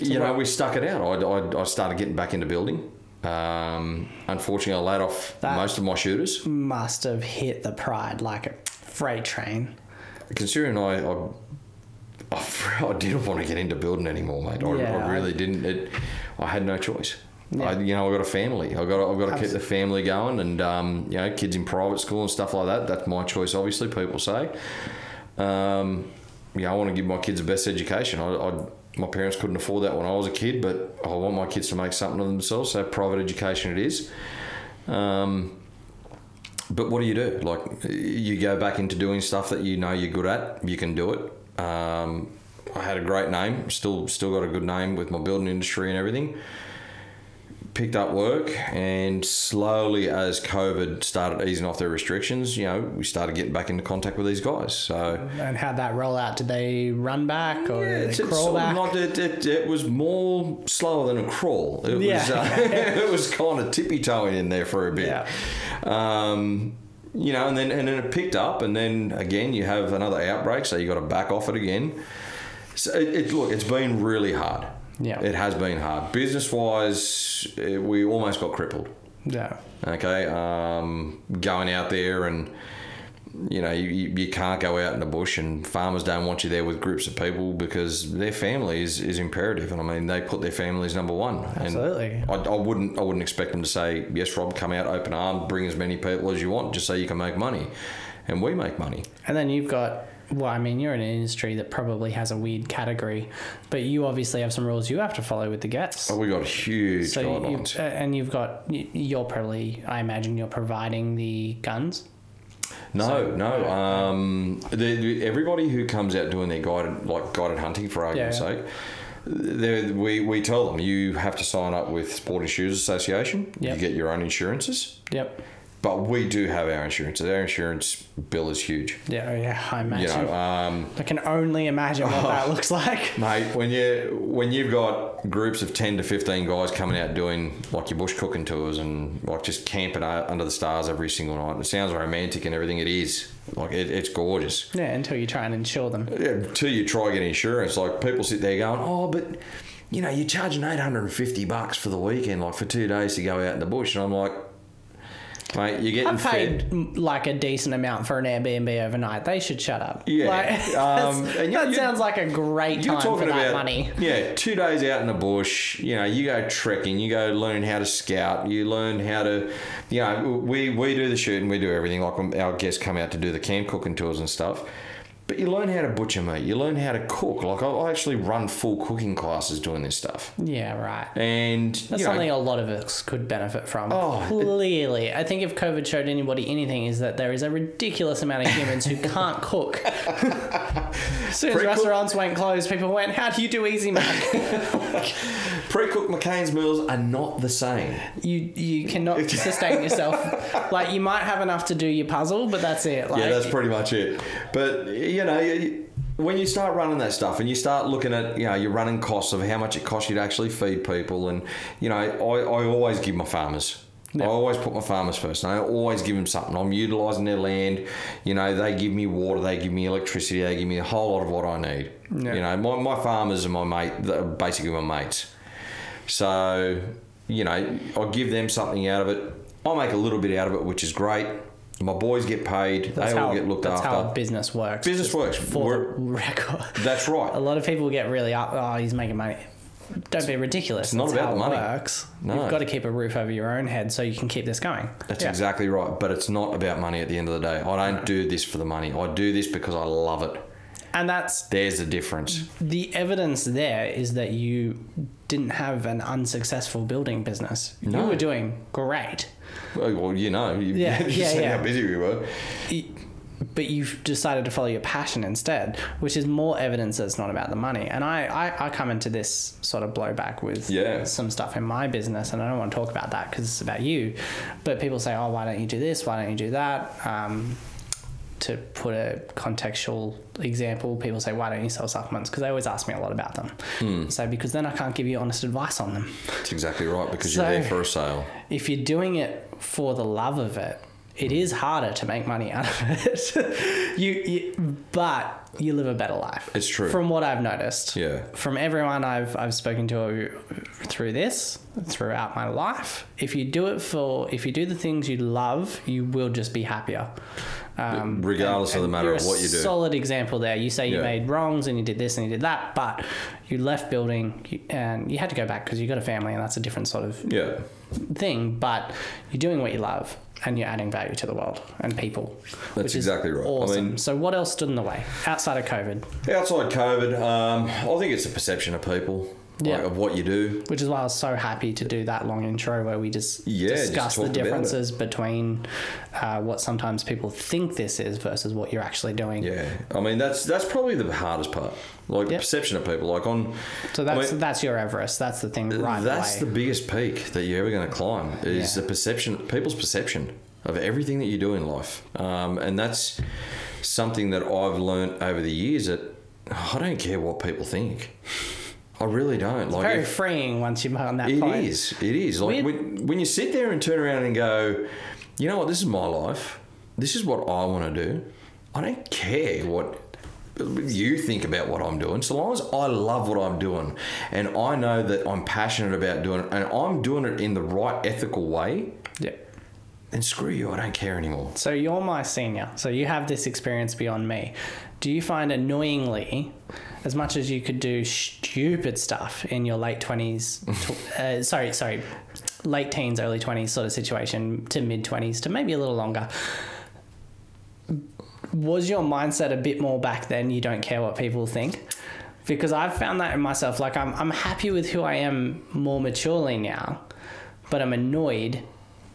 you know, we stuck it out. I, I, I started getting back into building. Um, unfortunately, I laid off That- most of my shooters. Must have hit the pride like a freight train. Considering I, I, I, didn't want to get into building anymore, mate. I, Yeah, I really I- didn't. It, I had no choice. Yeah. I, you know, I got a family. I got, I've got to keep the family going, and um, you know, kids in private school and stuff like that. That's my choice, obviously. People say. Um, yeah, I want to give my kids the best education. I, I, my parents couldn't afford that when I was a kid, but I want my kids to make something of themselves. So private education it is. Um, but what do you do? Like, you go back into doing stuff that you know you're good at. You can do it. Um, I had a great name. Still, still got a good name with my building industry and everything. Picked up work, and slowly as COVID started easing off their restrictions, you know, we started getting back into contact with these guys. So And how'd that roll out? Did they run back or did it's, crawl back? not- it, it, it was more slower than a crawl. It was uh, it was kind of tippy toeing in there for a bit. Yeah. Um, you know, and then and then it picked up, and then again you have another outbreak, so you got to back off it again. So it, it look, it's been really hard. Yeah. it has been hard. Business wise, we almost got crippled. yeah. Okay, um, going out there and you know you, you you can't go out in the bush and farmers don't want you there with groups of people because their family is, is imperative and I mean they put their families number one. Absolutely. And I, I wouldn't I wouldn't expect them to say yes, Rob, come out open armed, bring as many people as you want, just so you can make money, and we make money. And then you've got well, I mean, you're in an industry that probably has a weird category, but you obviously have some rules you have to follow with the guests. Oh, we got huge so guidelines. uh, and you've got you're probably I imagine you're providing the guns. No, no. Um, the, the- everybody who comes out doing their guided, like guided hunting, for argument's Yeah. sake, we we tell them you have to sign up with Sporting Shooters Association. Yep. You get your own insurances, Yep. But we do have our insurance. Our insurance bill is huge. Yeah. Yeah. I You imagine. know, um, I can only imagine what that looks like. mate, when you when you've got groups of ten to fifteen guys coming out doing like your bush cooking tours and like just camping out under the stars every single night, it sounds romantic and everything. It is like it, it's gorgeous. Yeah. Until you try and insure them. Yeah, until you try get insurance, like people sit there going, "Oh, but you know, you're charging eight hundred and fifty bucks for the weekend, like for two days to go out in the bush," and I'm like, "Mate, you're getting I paid fed." like a decent amount for an Airbnb overnight. They should shut up. Yeah, Like, um, and that sounds like a great time for that about money. yeah, two days out in the bush. You know, you go trekking, you go learn how to scout, you learn how to, you know, we we do the shooting, we do everything. Like when our guests come out to do the camp cooking tours and stuff. But you learn how to butcher meat. You learn how to cook. Like I, I actually run full cooking classes doing this stuff. Yeah. Right. And That's you know, something a lot of us could benefit from. Oh, it- Clearly. I think if COVID showed anybody anything, is that there is a ridiculous amount of humans who can't cook. as soon as restaurants went closed, people went, How do you do Easy Mac? pre-cooked McCain's meals are not the same. you you cannot sustain yourself. Like, you might have enough to do your puzzle, but that's it. Like, yeah, that's pretty much it. But you know, you- when you start running that stuff and you start looking at you know your running costs of how much it costs you to actually feed people, and you know, I, I always give my farmers. I always put my farmers first, and I always give them something. I'm utilising their land. You know, they give me water, they give me electricity, they give me a whole lot of what I need. Yeah. You know, my, my farmers are my mate, they're basically my mates. So, you know, I give them something out of it. I make a little bit out of it, which is great. My boys get paid. that's they all how, get looked that's after. That's how business works. Business works. For We're- the record. That's right. A lot of people get really up. Oh, he's making money. Don't be ridiculous. It's not That's about how the money. It works. No. You've got to keep a roof over your own head so you can keep this going. That's Yeah. exactly right. But it's not about money at the end of the day. I don't do this for the money. I do this because I love it. And that's There's the difference. the evidence. There is that you didn't have an unsuccessful building business. No. You were doing great, Well, you know, you, Yeah, you yeah, yeah. how busy we were. But you've decided to follow your passion instead, which is more evidence that it's not about the money. And I, I, I come into this sort of blowback with Yeah. some stuff in my business, and I don't want to talk about that because it's about you. But people say, oh, why don't you do this? Why don't you do that? Um, to put a contextual example, people say, why don't you sell supplements? Because they always ask me a lot about them. Hmm. So, because then I can't give you honest advice on them. That's exactly right because So- you're there for a sale. If you're doing it for the love of it, it is harder to make money out of it. you, you, but you live a better life. It's true. From what I've noticed. Yeah. From everyone I've I've spoken to through this, throughout my life, if you do it for, if you do the things you love, you will just be happier. Um, Regardless of the matter of what you do. Solid example there. You say you Yeah. made wrongs and you did this and you did that, but you left building and you had to go back because you got a family and that's a different sort of Yeah. thing, but you're doing what you love and you're adding value to the world and people. That's exactly right. I mean- so, what else stood in the way outside of COVID? Outside COVID, um, I think it's a perception of people, like, Yeah. of what you do. Which is why I was so happy to do that long intro where we just Yeah, just discuss the about it. differences between uh, what sometimes people think this is versus what you're actually doing. Yeah, I mean that's that's probably the hardest part, like the Yep. perception of people. Like on, So I that's mean, that's your Everest. That's the thing right that's away. the biggest peak that you're ever going to climb is Yeah. the perception, people's perception of everything that you do in life, um, and that's something that I've learned over the years that I don't care what people think. I really don't. like Very if- freeing once you're on that It point. is. It is. Like Weird- when, when you sit there and turn around and go, you know what, this is my life. This is what I want to do. I don't care what you think about what I'm doing. So long as I love what I'm doing and I know that I'm passionate about doing it and I'm doing it in the right ethical way, Yeah. then screw you. I don't care anymore. So you're my senior. So you have this experience beyond me. Do you find annoyingly, as much as you could do stupid stuff in your late twenties, uh, sorry, sorry, late teens, early twenties sort of situation to mid twenties to maybe a little longer, was your mindset a bit more back then? You don't care what people think, because I've found that in myself. Like I'm I'm happy with who I am more maturely now, but I'm annoyed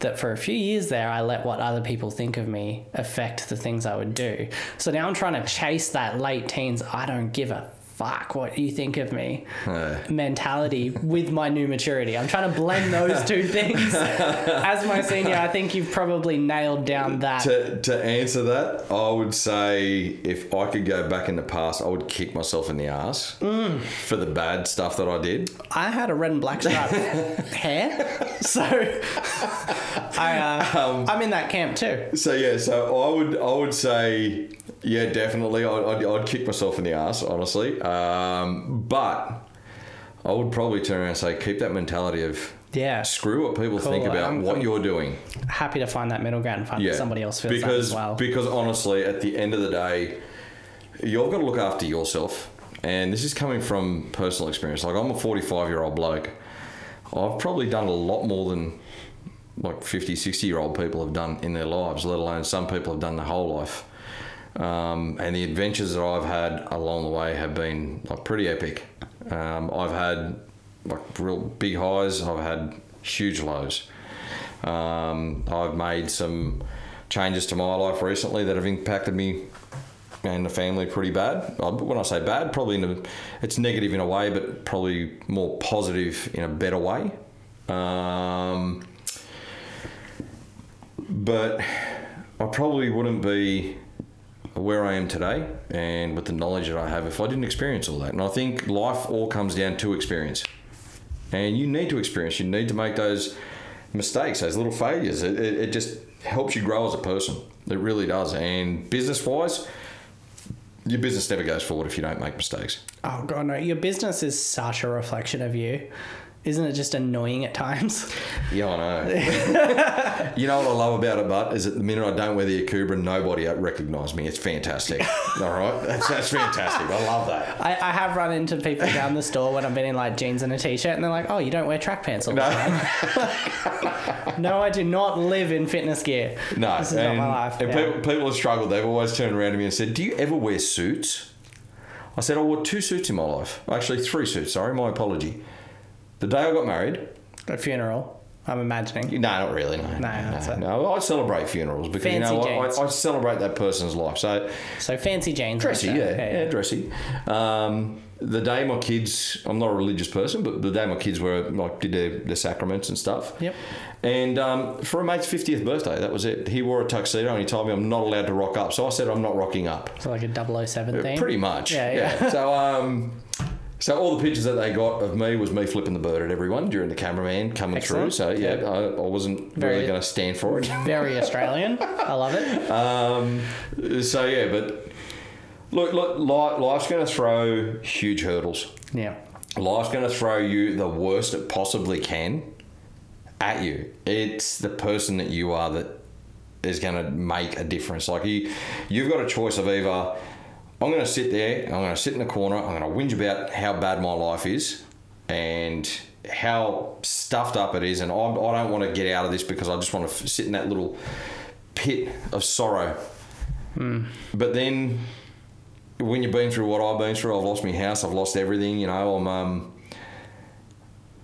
that for a few years there I let what other people think of me affect the things I would do. So now I'm trying to chase that late teens. I don't give a fuck what you think of me Uh, mentality with my new maturity. I'm trying to blend those two things. As my senior, I think you've probably nailed down that. to, to answer that, I would say if I could go back in the past, I would kick myself in the ass Mm. for the bad stuff that I did. I had a red and black stripe hair, so I, uh, I'm in that camp too. So yeah, so I would I would say yeah, definitely. I'd, I'd, I'd kick myself in the ass, honestly. Um, but I would probably turn around and say keep that mentality of Yeah, screw what people Cool, think about I'm- what I'm- you're doing. happy to find that middle ground and find Yeah, somebody else feels because as well. because honestly, at the end of the day, you've got to look after yourself. And this is coming from personal experience. Like I'm a 45 year old bloke. I've probably done a lot more than like 50, 60 year old people have done in their lives, let alone some people have done their whole life. Um, and the adventures that I've had along the way have been like pretty epic. Um, I've had like real big highs. I've had huge lows. Um, I've made some changes to my life recently that have impacted me and the family pretty bad. Uh, When I say bad, probably a, it's negative in a way, but probably more positive in a better way. Um, but I probably wouldn't be where I am today and with the knowledge that I have if I didn't experience all that. And I think life all comes down to experience. And you need to experience, you need to make those mistakes, those little failures. It, it, it just helps you grow as a person. It really does. And business wise, your business never goes forward if you don't make mistakes. oh god, no! Your business is such a reflection of you. Isn't it just annoying at times? Yeah, I know. you know what I love about it, but is that the minute I don't wear the Akubra, nobody recognise me. It's fantastic. All right, that's that's fantastic. I love that. I, I have run into people down the store when I've been in like jeans and a t-shirt, and they're like, "Oh, you don't wear track pants all the No. time." no, I do not live in fitness gear. No, this is and, not my life. and Yeah. people, people have struggled. They've always turned around to me and said, "Do you ever wear suits?" I said, "I wore two suits in my life. Actually, three suits. Sorry, my apology." The day I got married, A funeral. I'm imagining. no, not really. No, no, it. no. I celebrate funerals because you know what? I, I celebrate that person's life. So So fancy jeans. dressy, like yeah, that. yeah, dressy. Um, the day my kids, I'm not a religious person, but the day my kids were like did their, their sacraments and stuff. Yep. And um, for a mate's 50th birthday, that was it. He wore a tuxedo and he told me I'm not allowed to rock up. So I said I'm not rocking up. So like a 007 thing. Pretty much. Yeah, yeah. So um, so all the pictures that they got of me was me flipping the bird at everyone during the cameraman coming Excellent. through. So yeah. I, I wasn't Very- really going to stand for it. Very Australian. I love it. Um, so yeah, but look, look, life's going to throw huge hurdles. Yeah. Life's going to throw you the worst it possibly can at you. It's the person that you are that is going to make a difference. Like you, you've got a choice of either I'm going to sit there, I'm going to sit in the corner, I'm going to whinge about how bad my life is and how stuffed up it is, and I, I don't want to get out of this because I just want to f- sit in that little pit of sorrow. But then when you've been through what I've been through, I've lost my house, I've lost everything. You know, I'm. Um,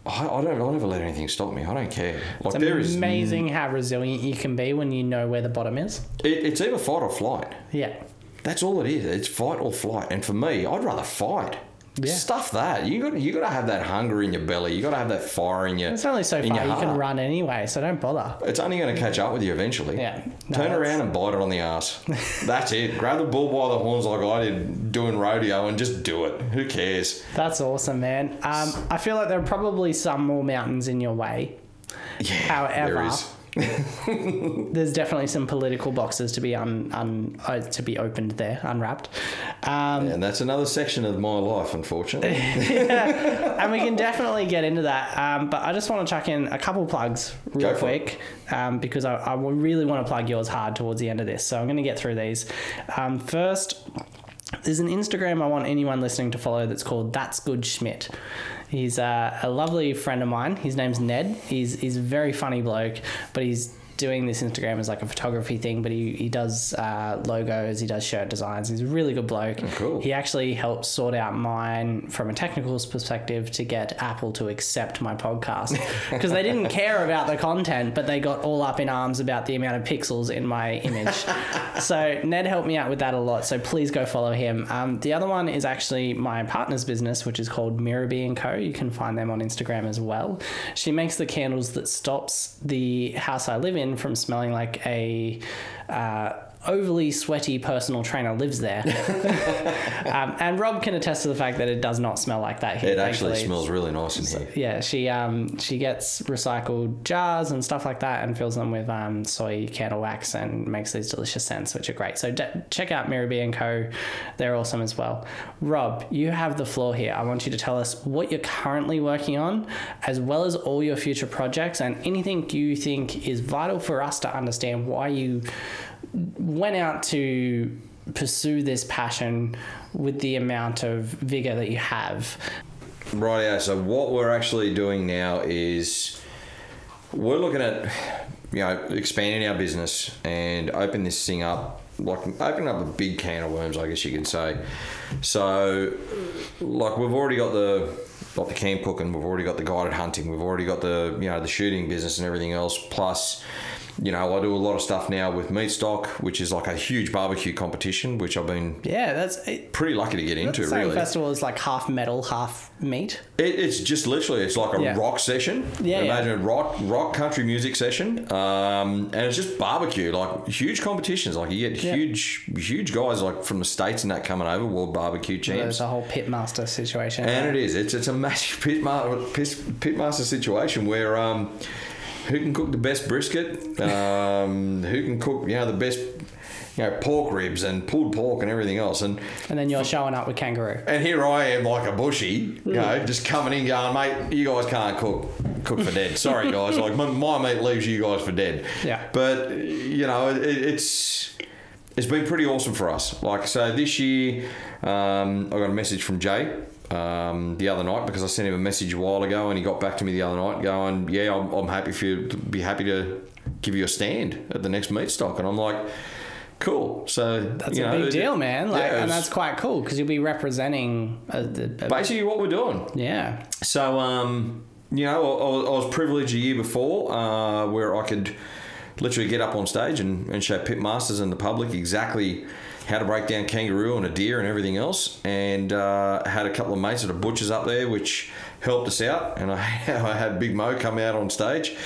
I, I don't. I'll never let anything stop me. I don't care. Like It's there is. amazing how resilient you can be when you know where the bottom is. It, it's either fight or flight. Yeah. That's all it is. It's fight or flight. And for me, I'd rather fight. Yeah. Stuff that. You got. You got to have that hunger in your belly. You got to have that fire in your. It's only so far you can run anyway, so don't bother. It's only going to catch up with you eventually. Yeah. No, Turn that's- around and bite it on the ass. That's it. Grab the bull by the horns like I did doing rodeo and just do it. Who cares? That's awesome, man. Um, I feel like there are probably some more mountains in your way. Yeah. However, there is. There's definitely some political boxes to be un, un uh, to be opened there, unwrapped. Um, And that's another section of my life, unfortunately. and we can definitely get into that. Um, but I just want to chuck in a couple plugs real Go for it. quick um, because I, I really want to plug yours hard towards the end of this. So I'm going to get through these. Um, first, there's an Instagram I want anyone listening to follow that's called That's Good Schmidt. He's uh, a lovely friend of mine. His name's Ned. He's he's a very funny bloke, but he's doing this Instagram as like a photography thing, but he, he does uh, logos, he does shirt designs. He's a really good bloke. cool. He actually helped sort out mine from a technical perspective to get Apple to accept my podcast because they didn't care about the content, but they got all up in arms about the amount of pixels in my image. so Ned helped me out with that a lot. So please go follow him. Um, the other one is actually my partner's business, which is called Mirabee and Co. You can find them on Instagram as well. She makes the candles that stops the house I live in from smelling like a uh, overly sweaty personal trainer lives there. um, and Rob can attest to the fact that it does not smell like that here. It actually thankfully. smells really nice in here. Yeah, she um she gets recycled jars and stuff like that and fills them with um soy candle wax and makes these delicious scents, which are great. So de- check out Mirabee and Co. They're awesome as well. Rob, you have the floor here. I want you to tell us what you're currently working on, as well as all your future projects and anything you think is vital for us to understand why you went out to pursue this passion with the amount of vigor that you have. Right, yeah. So what we're actually doing now is we're looking at you know expanding our business and open this thing up, like open up a big can of worms, I guess you could say. So, like we've already got the got the camp cooking, we've already got the guided hunting, we've already got the you know the shooting business and everything else. Plus, you know, I do a lot of stuff now with Meatstock, which is like a huge barbecue competition, which I've been Yeah, that's it. pretty lucky to get into. Same really, festival is like half metal, half meat. it, it's just literally it's like a Yeah. rock session. Yeah, yeah. Imagine a rock rock country music session, um, and it's just barbecue, like huge competitions. Like you get Yeah. huge huge guys like from the states and that coming over, world barbecue champs. There's a whole pitmaster situation. And it is. It's it's a massive pit, ma- pit, pitmaster situation where um, who can cook the best brisket, um, who can cook you know the best you know pork ribs and pulled pork and everything else, and and then you're showing up with kangaroo. and here I am like a bushy, you know, just coming in going, mate, you guys can't cook cook for dead. Sorry guys, like my, my meat leaves you guys for dead. Yeah. But you know, it, it's it's been pretty awesome for us. Like so this year, um, I got a message from Jay. Um, the other night because I sent him a message a while ago and he got back to me the other night going, yeah, I'm, I'm happy for you to be happy to give you a stand at the next Meatstock. And I'm like, cool. So That's a know, big it- deal, man. Like, yeah, and that's quite cool because you'll be representing a, a- basically what we're doing. yeah. So, um, you know, I, was- I was privileged a year before uh, where I could literally get up on stage and, and show pit masters and the public exactly how to break down kangaroo and a deer and everything else. And uh, had a couple of mates that are butchers up there, which helped us out. And I, I had Big Mo come out on stage.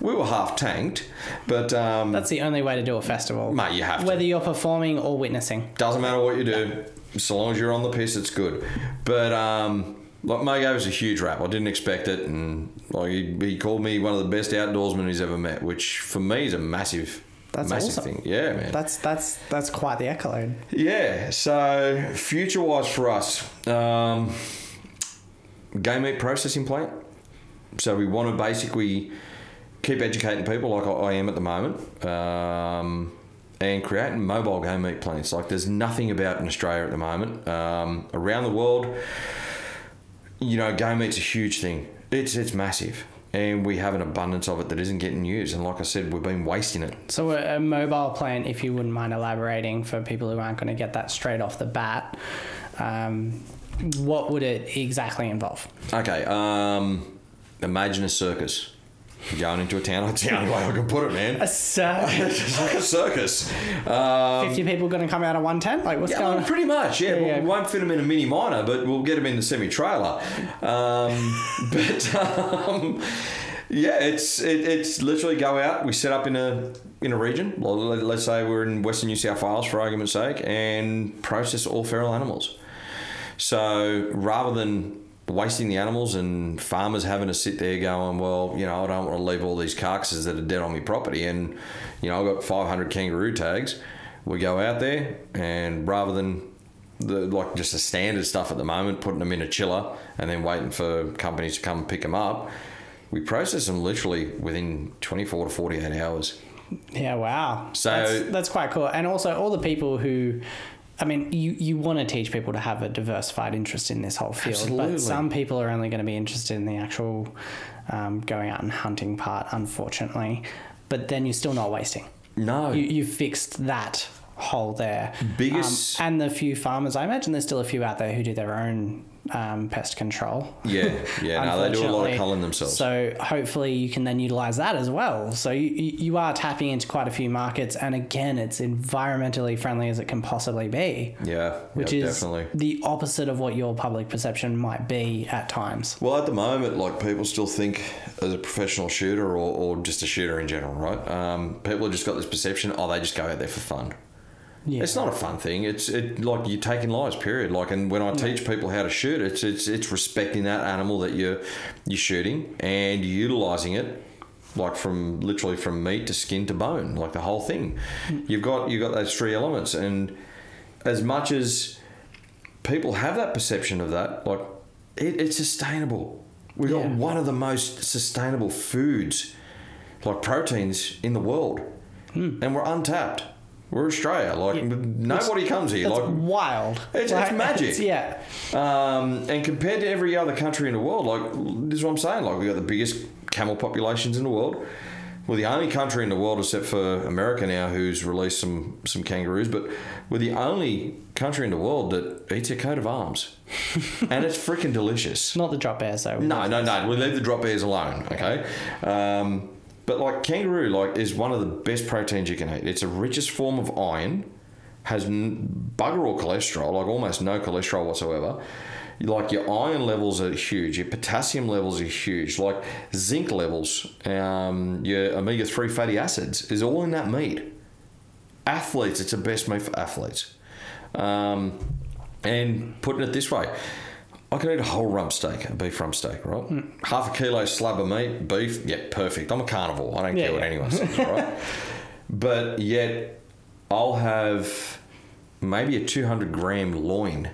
We were half tanked, but um, That's the only way to do a festival. mate, you have to. Whether you're performing or witnessing. Doesn't matter what you do, so long as you're on the piss, it's good. But um, like Mo gave us a huge rap. I didn't expect it, and like he, he called me one of the best outdoorsmen he's ever met, which for me is a massive, That's massive awesome. thing. Yeah, man. That's that's that's quite the accolade. yeah. So future wise for us, um, game meat processing plant. So we want to basically keep educating people like I, am at the moment. Um, and creating mobile game meat plants. Like there's nothing about in Australia at the moment. Um, around the world, you know, game meat's a huge thing. It's it's massive, and we have an abundance of it that isn't getting used. And like I said, we've been wasting it. So a, mobile plant, if you wouldn't mind elaborating for people who aren't going to get that straight off the bat, um, what would it exactly involve? Okay, um, imagine a circus. Going into a town. The only way I can put it, man. A circus. It's like a circus. Um, Fifty people going to come out of one tent? Like what's Yeah, going well, on? pretty much. Yeah, Yeah, Well, yeah. we won't fit them in a mini minor, but we'll get them in the semi trailer. Um, but um, yeah, it's it, it's literally go out. We set up in a in a region. Let's say we're in Western New South Wales for argument's sake, and process all feral animals. So rather than wasting the animals and farmers having to sit there going, well, you know, I don't want to leave all these carcasses that are dead on my property, and you know, I've got 500 kangaroo tags. We go out there, and rather than the like just the standard stuff at the moment, putting them in a chiller and then waiting for companies to come pick them up, we process them literally within 24 to 48 hours. Yeah, wow. So- that's, that's quite cool. And also, all the people who, I mean, you, you want to teach people to have a diversified interest in this whole field, Absolutely. but some people are only going to be interested in the actual um, going out and hunting part, unfortunately. but then you're still not wasting. No. You, you fixed that hole there. Biggest- Um, and the few farmers, I imagine there's still a few out there who do their own um, pest control. yeah, yeah. No, they do a lot of culling themselves. So hopefully you can then utilize that as well. So you, you are tapping into quite a few markets, and again, it's environmentally friendly as it can possibly be, yeah, which yeah, is definitely. the opposite of what your public perception might be at times. Well, at the moment, like people still think as a professional shooter or, or just a shooter in general, right? Um, people have just got this perception, oh, they just go out there for fun. Yeah. It's not a fun thing. It's it like you're taking lives. Period. Like, and when I teach people how to shoot, it's it's it's respecting that animal that you're you're shooting and utilizing it, like from literally from meat to skin to bone, like the whole thing. Mm. You've got you've got those three elements, and as much as people have that perception of that, like it, it's sustainable. We've got Yeah. one of the most sustainable foods, like proteins, in the world, hmm. and we're untapped. We're Australia. Like nobody comes here. That's Like wild. It's- it's magic. yeah. um, and compared to every other country in the world, like this is what I'm saying. Like we got the biggest camel populations in the world. We're the only country in the world, except for America now, who's released some some kangaroos. But we're the only country in the world that eats a coat of arms, and it's freaking delicious. Not the drop bears though. No, no, no. We leave the drop bears alone, okay? Um, but like kangaroo, like is one of the best proteins you can eat. It's the richest form of iron, has bugger all cholesterol, like almost no cholesterol whatsoever. Like your iron levels are huge, your potassium levels are huge, like zinc levels, um, your omega three fatty acids is all in that meat. Athletes, it's the best meat for athletes. Um, and putting it this way, I can eat a whole rump steak, a beef rump steak, right? Hmm. Half a kilo slab of meat, beef, yeah, perfect. I'm a carnivore. I don't Yeah, care what anyone says, right? But yet, I'll have maybe a 200 gram loin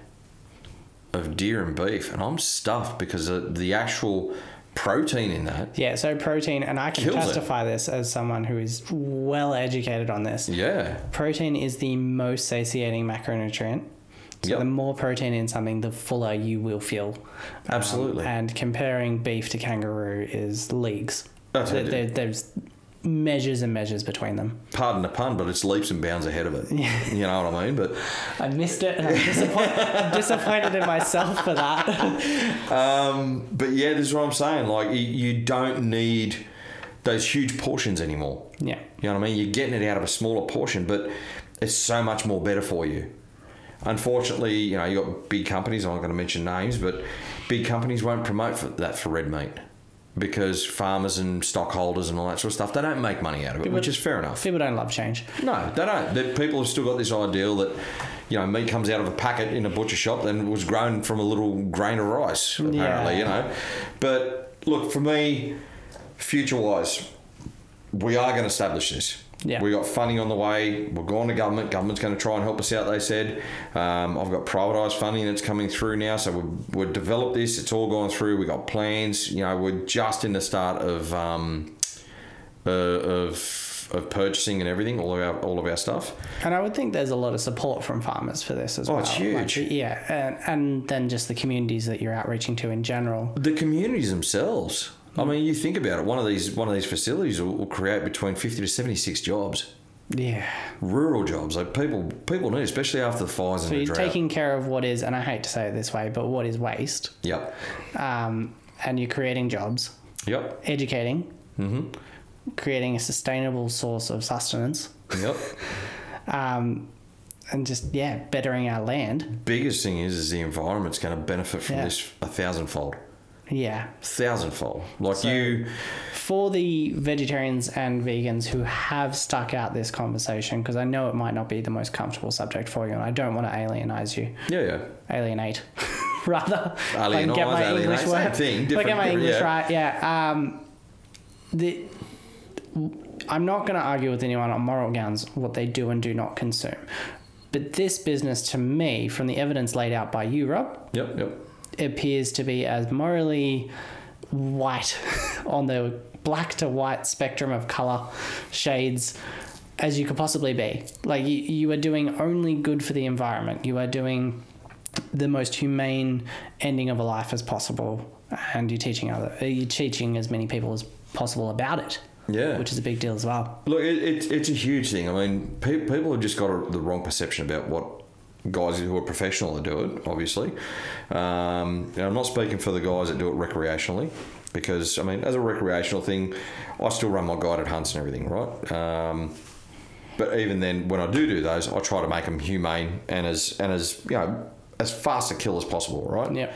of deer and beef, and I'm stuffed because of the actual protein in that. Yeah, so protein, and I can Kills it. testify this as someone who is well educated on this. Yeah, Protein is the most satiating macronutrient. So Yep. the more protein in something, the fuller you will feel. Um, Absolutely. and comparing beef to kangaroo is leagues. There- there- there's measures and measures between them. pardon the pun, but it's leaps and bounds ahead of it. You know what I mean? But I missed it, and I'm disappointed, I'm disappointed in myself for that. Um, but yeah, this is what I'm saying. Like, you, you don't need those huge portions anymore. yeah. You know what I mean? You're getting it out of a smaller portion, but it's so much more better for you. Unfortunately, you know, you got big companies. I'm not going to mention names, but big companies won't promote for that for red meat because farmers and stockholders and all that sort of stuff they don't make money out of it, which is fair enough. People don't love change. No, they don't. The people have still got this ideal that you know meat comes out of a packet in a butcher shop and was grown from a little grain of rice. Apparently, Yeah. you know. But look, for me, future wise, we are going to establish this. Yeah. We got funding on the way. We're going to government. Government's going to try and help us out. They said. Um, I've got privatised funding that's coming through now, so we've, we've developed this. It's all gone through. We've got plans. You know, we're just in the start of um, uh, of of purchasing and everything. All of our all of our stuff. And I would think there's a lot of support from farmers for this as Oh, well. it's Like, huge. yeah, and, and then just the communities that you're outreaching to in general. The communities themselves. I mean, you think about it. One of these one of these facilities will, will create between fifty to seventy six jobs, Yeah. rural jobs. Like people people need, especially after the fires So and the you're drought. taking care of what is, and I hate to say it this way, but what is waste, yep, um, and you're creating jobs, yep, educating, mm-hmm. creating a sustainable source of sustenance, yep. um, and just yeah, bettering our land. Biggest thing is, is the environment's going to benefit from Yeah. this a thousandfold, Yeah. thousandfold. Like So- you, For the vegetarians and vegans who have stuck out this conversation, because I know it might not be the most comfortable subject for you, and I don't want to alienize you. yeah, yeah. alienate rather I can get my alienate, english same word thing, if I get my different- english yeah. right yeah um the i'm not going to argue with anyone on moral grounds what they do and do not consume but this business to me from the evidence laid out by you rob Yep, yep. Appears to be as morally white on the black to white spectrum of color shades as you could possibly be. Like you, you are doing only good for the environment. You are doing the most humane ending of a life as possible, and you're teaching other. You're teaching as many people as possible about it. Yeah. which is a big deal as well. Look, it, it, it's a huge thing. I mean, pe- people have just got a, the wrong perception about what guys who are professional that do it, obviously. Um, I'm not speaking for the guys that do it recreationally, because, I mean, as a recreational thing, I still run my guided hunts and everything, right? Um, but even then, when I do do those, I try to make them humane and as, and as you know, as fast a kill as possible, right? Yep.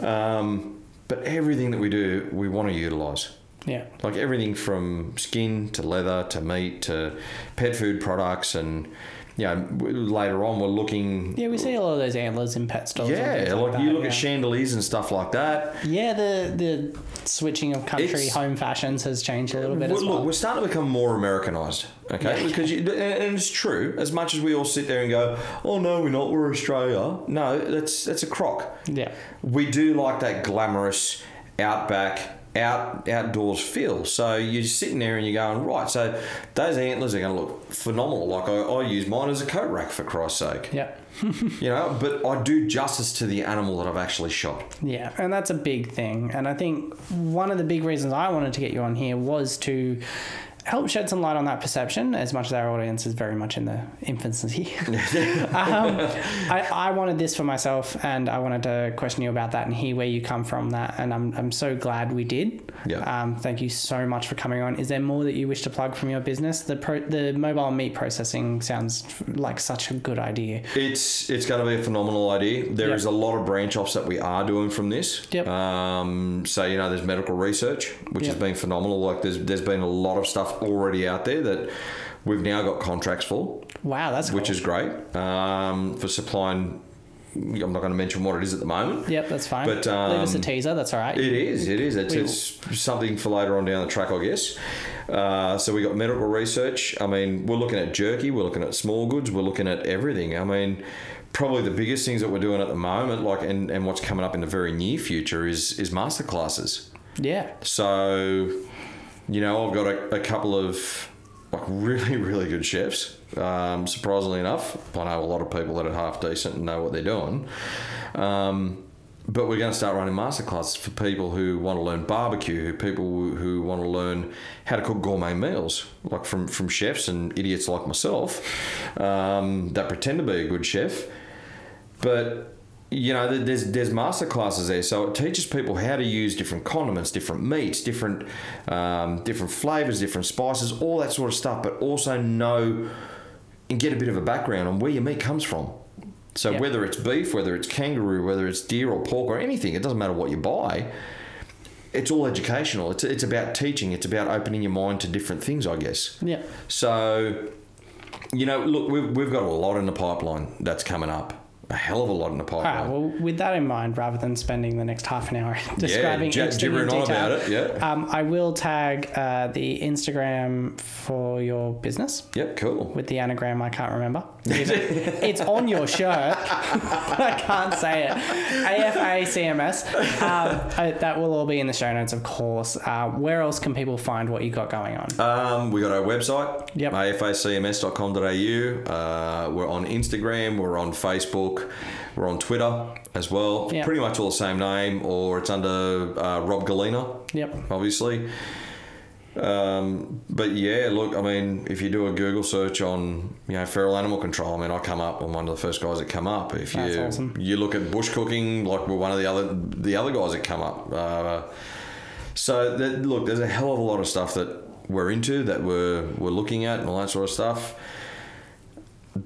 Um, but everything that we do, we want to utilise. Yeah. Like everything from skin to leather to meat to pet food products, and you know, later on we're looking. Yeah, we see a lot of those antlers in pet stores. Yeah, things like, you look yeah. at chandeliers and stuff like that. Yeah, the the switching of country It's- home fashions has changed a little bit Well, as look, we're starting to become more Americanized, okay? Yeah. Because you, and it's true. As much as we all sit there and go, "Oh no, we're not. We're Australia." No, that's that's a crock. Yeah. we do like that glamorous outback out outdoors feel so you're sitting there and you're going right so those antlers are going to look phenomenal like I, I use mine as a coat rack for christ's sake Yeah. you know but i do justice to the animal that i've actually shot Yeah, and that's a big thing. And I think one of the big reasons I wanted to get you on here was to help shed some light on that perception, as much as our audience is very much in the infancy. um, I, I wanted this for myself, and I wanted to question you about that and hear where you come from that. And I'm, I'm so glad we did. Yeah. Um, thank you so much for coming on. Is there more that you wish to plug from your business? The pro, the mobile meat processing sounds like such a good idea. it's it's going to be a phenomenal idea There Yep. is a lot of branch offs that we are doing from this Yep. um, so you know there's medical research which has been phenomenal like there's there's been a lot of stuff already out there that we've now got contracts for Wow, that's which cool. is great um, for supplying. I'm not going to mention what it is at the moment. Yep, that's fine. But, Leave us a um, teaser. That's all right. It is. It is. It's, it's something for later on down the track, I guess. Uh, so we got medical research. I mean, we're looking at jerky. We're looking at small goods. We're looking at everything. I mean, probably the biggest things that we're doing at the moment, like and, and what's coming up in the very near future, is is master classes. yeah. So, you know, I've got a, a couple of like really, really good chefs. Um, surprisingly enough, I know a lot of people that are half decent and know what they're doing. Um, but we're going to start running masterclasses for people who want to learn barbecue, who people who- want to learn how to cook gourmet meals, like from, from chefs and idiots like myself um, that pretend to be a good chef. But you know, there's there's master classes there, so it teaches people how to use different condiments, different meats, different um, different flavors, different spices, all that sort of stuff. But also know and get a bit of a background on where your meat comes from. So Yeah. whether it's beef, whether it's kangaroo, whether it's deer or pork or anything, it doesn't matter what you buy. It's all educational. It's it's about teaching. It's about opening your mind to different things, I guess. Yeah. So, you know, look, we've, we've got a lot in the pipeline that's coming up. A hell of a lot in the pipeline. right. Well, with that in mind, rather than spending the next half an hour describing ja- each thing in detail, about it, yeah. um, I will tag uh, the Instagram for your business Yep, cool. with the anagram. I can't remember. it's on your shirt. I can't say it. AFACMS. Um, I, that will all be in the show notes, of course. Uh, where else can people find what you got going on? Um, we got our website, Yep. afacms.com.au. Uh, we're on Instagram, we're on Facebook, we're on Twitter as well. Yep. Pretty much all the same name, or it's under uh, Rob Galena, Yep. obviously. Um, but yeah, look, I mean, if you do a Google search on, you know, feral animal control, I mean, I come up. I'm one of the first guys that come up. If That's you awesome. you look at bush cooking, like we're one of the other the other guys that come up. Uh, so that, look, there's a hell of a lot of stuff that we're into that we're we're looking at and all that sort of stuff.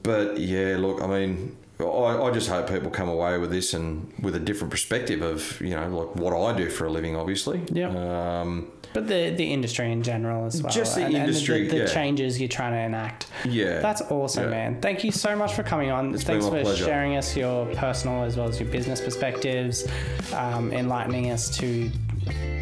But yeah, look, I mean, I, I just hope people come away with this and with a different perspective of you know like what I do for a living, obviously. Yeah. Um, But the, the industry in general as well. Just the and, industry, And the, the yeah. changes you're trying to enact. yeah. That's awesome, Yeah. man. Thank you so much for coming on. It's been Thanks for pleasure. sharing us your personal as well as your business perspectives, um, enlightening us to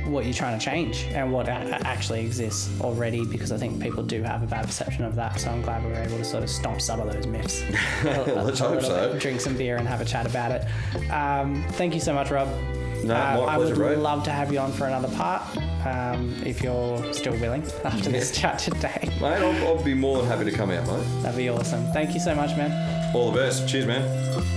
what you're trying to change and what a- actually exists already because I think people do have a bad perception of that. So I'm glad we were able to sort of stomp some of those myths. Let's hope so. bit, Drink some beer and have a chat about it. Um, thank you so much, Rob. No, Uh, I would bro. love to have you on for another part um, if you're still willing after this chat today. Mate, I'll, I'll be more than happy to come out, mate. That'd be awesome. Thank you so much, man. All the best. Cheers, man.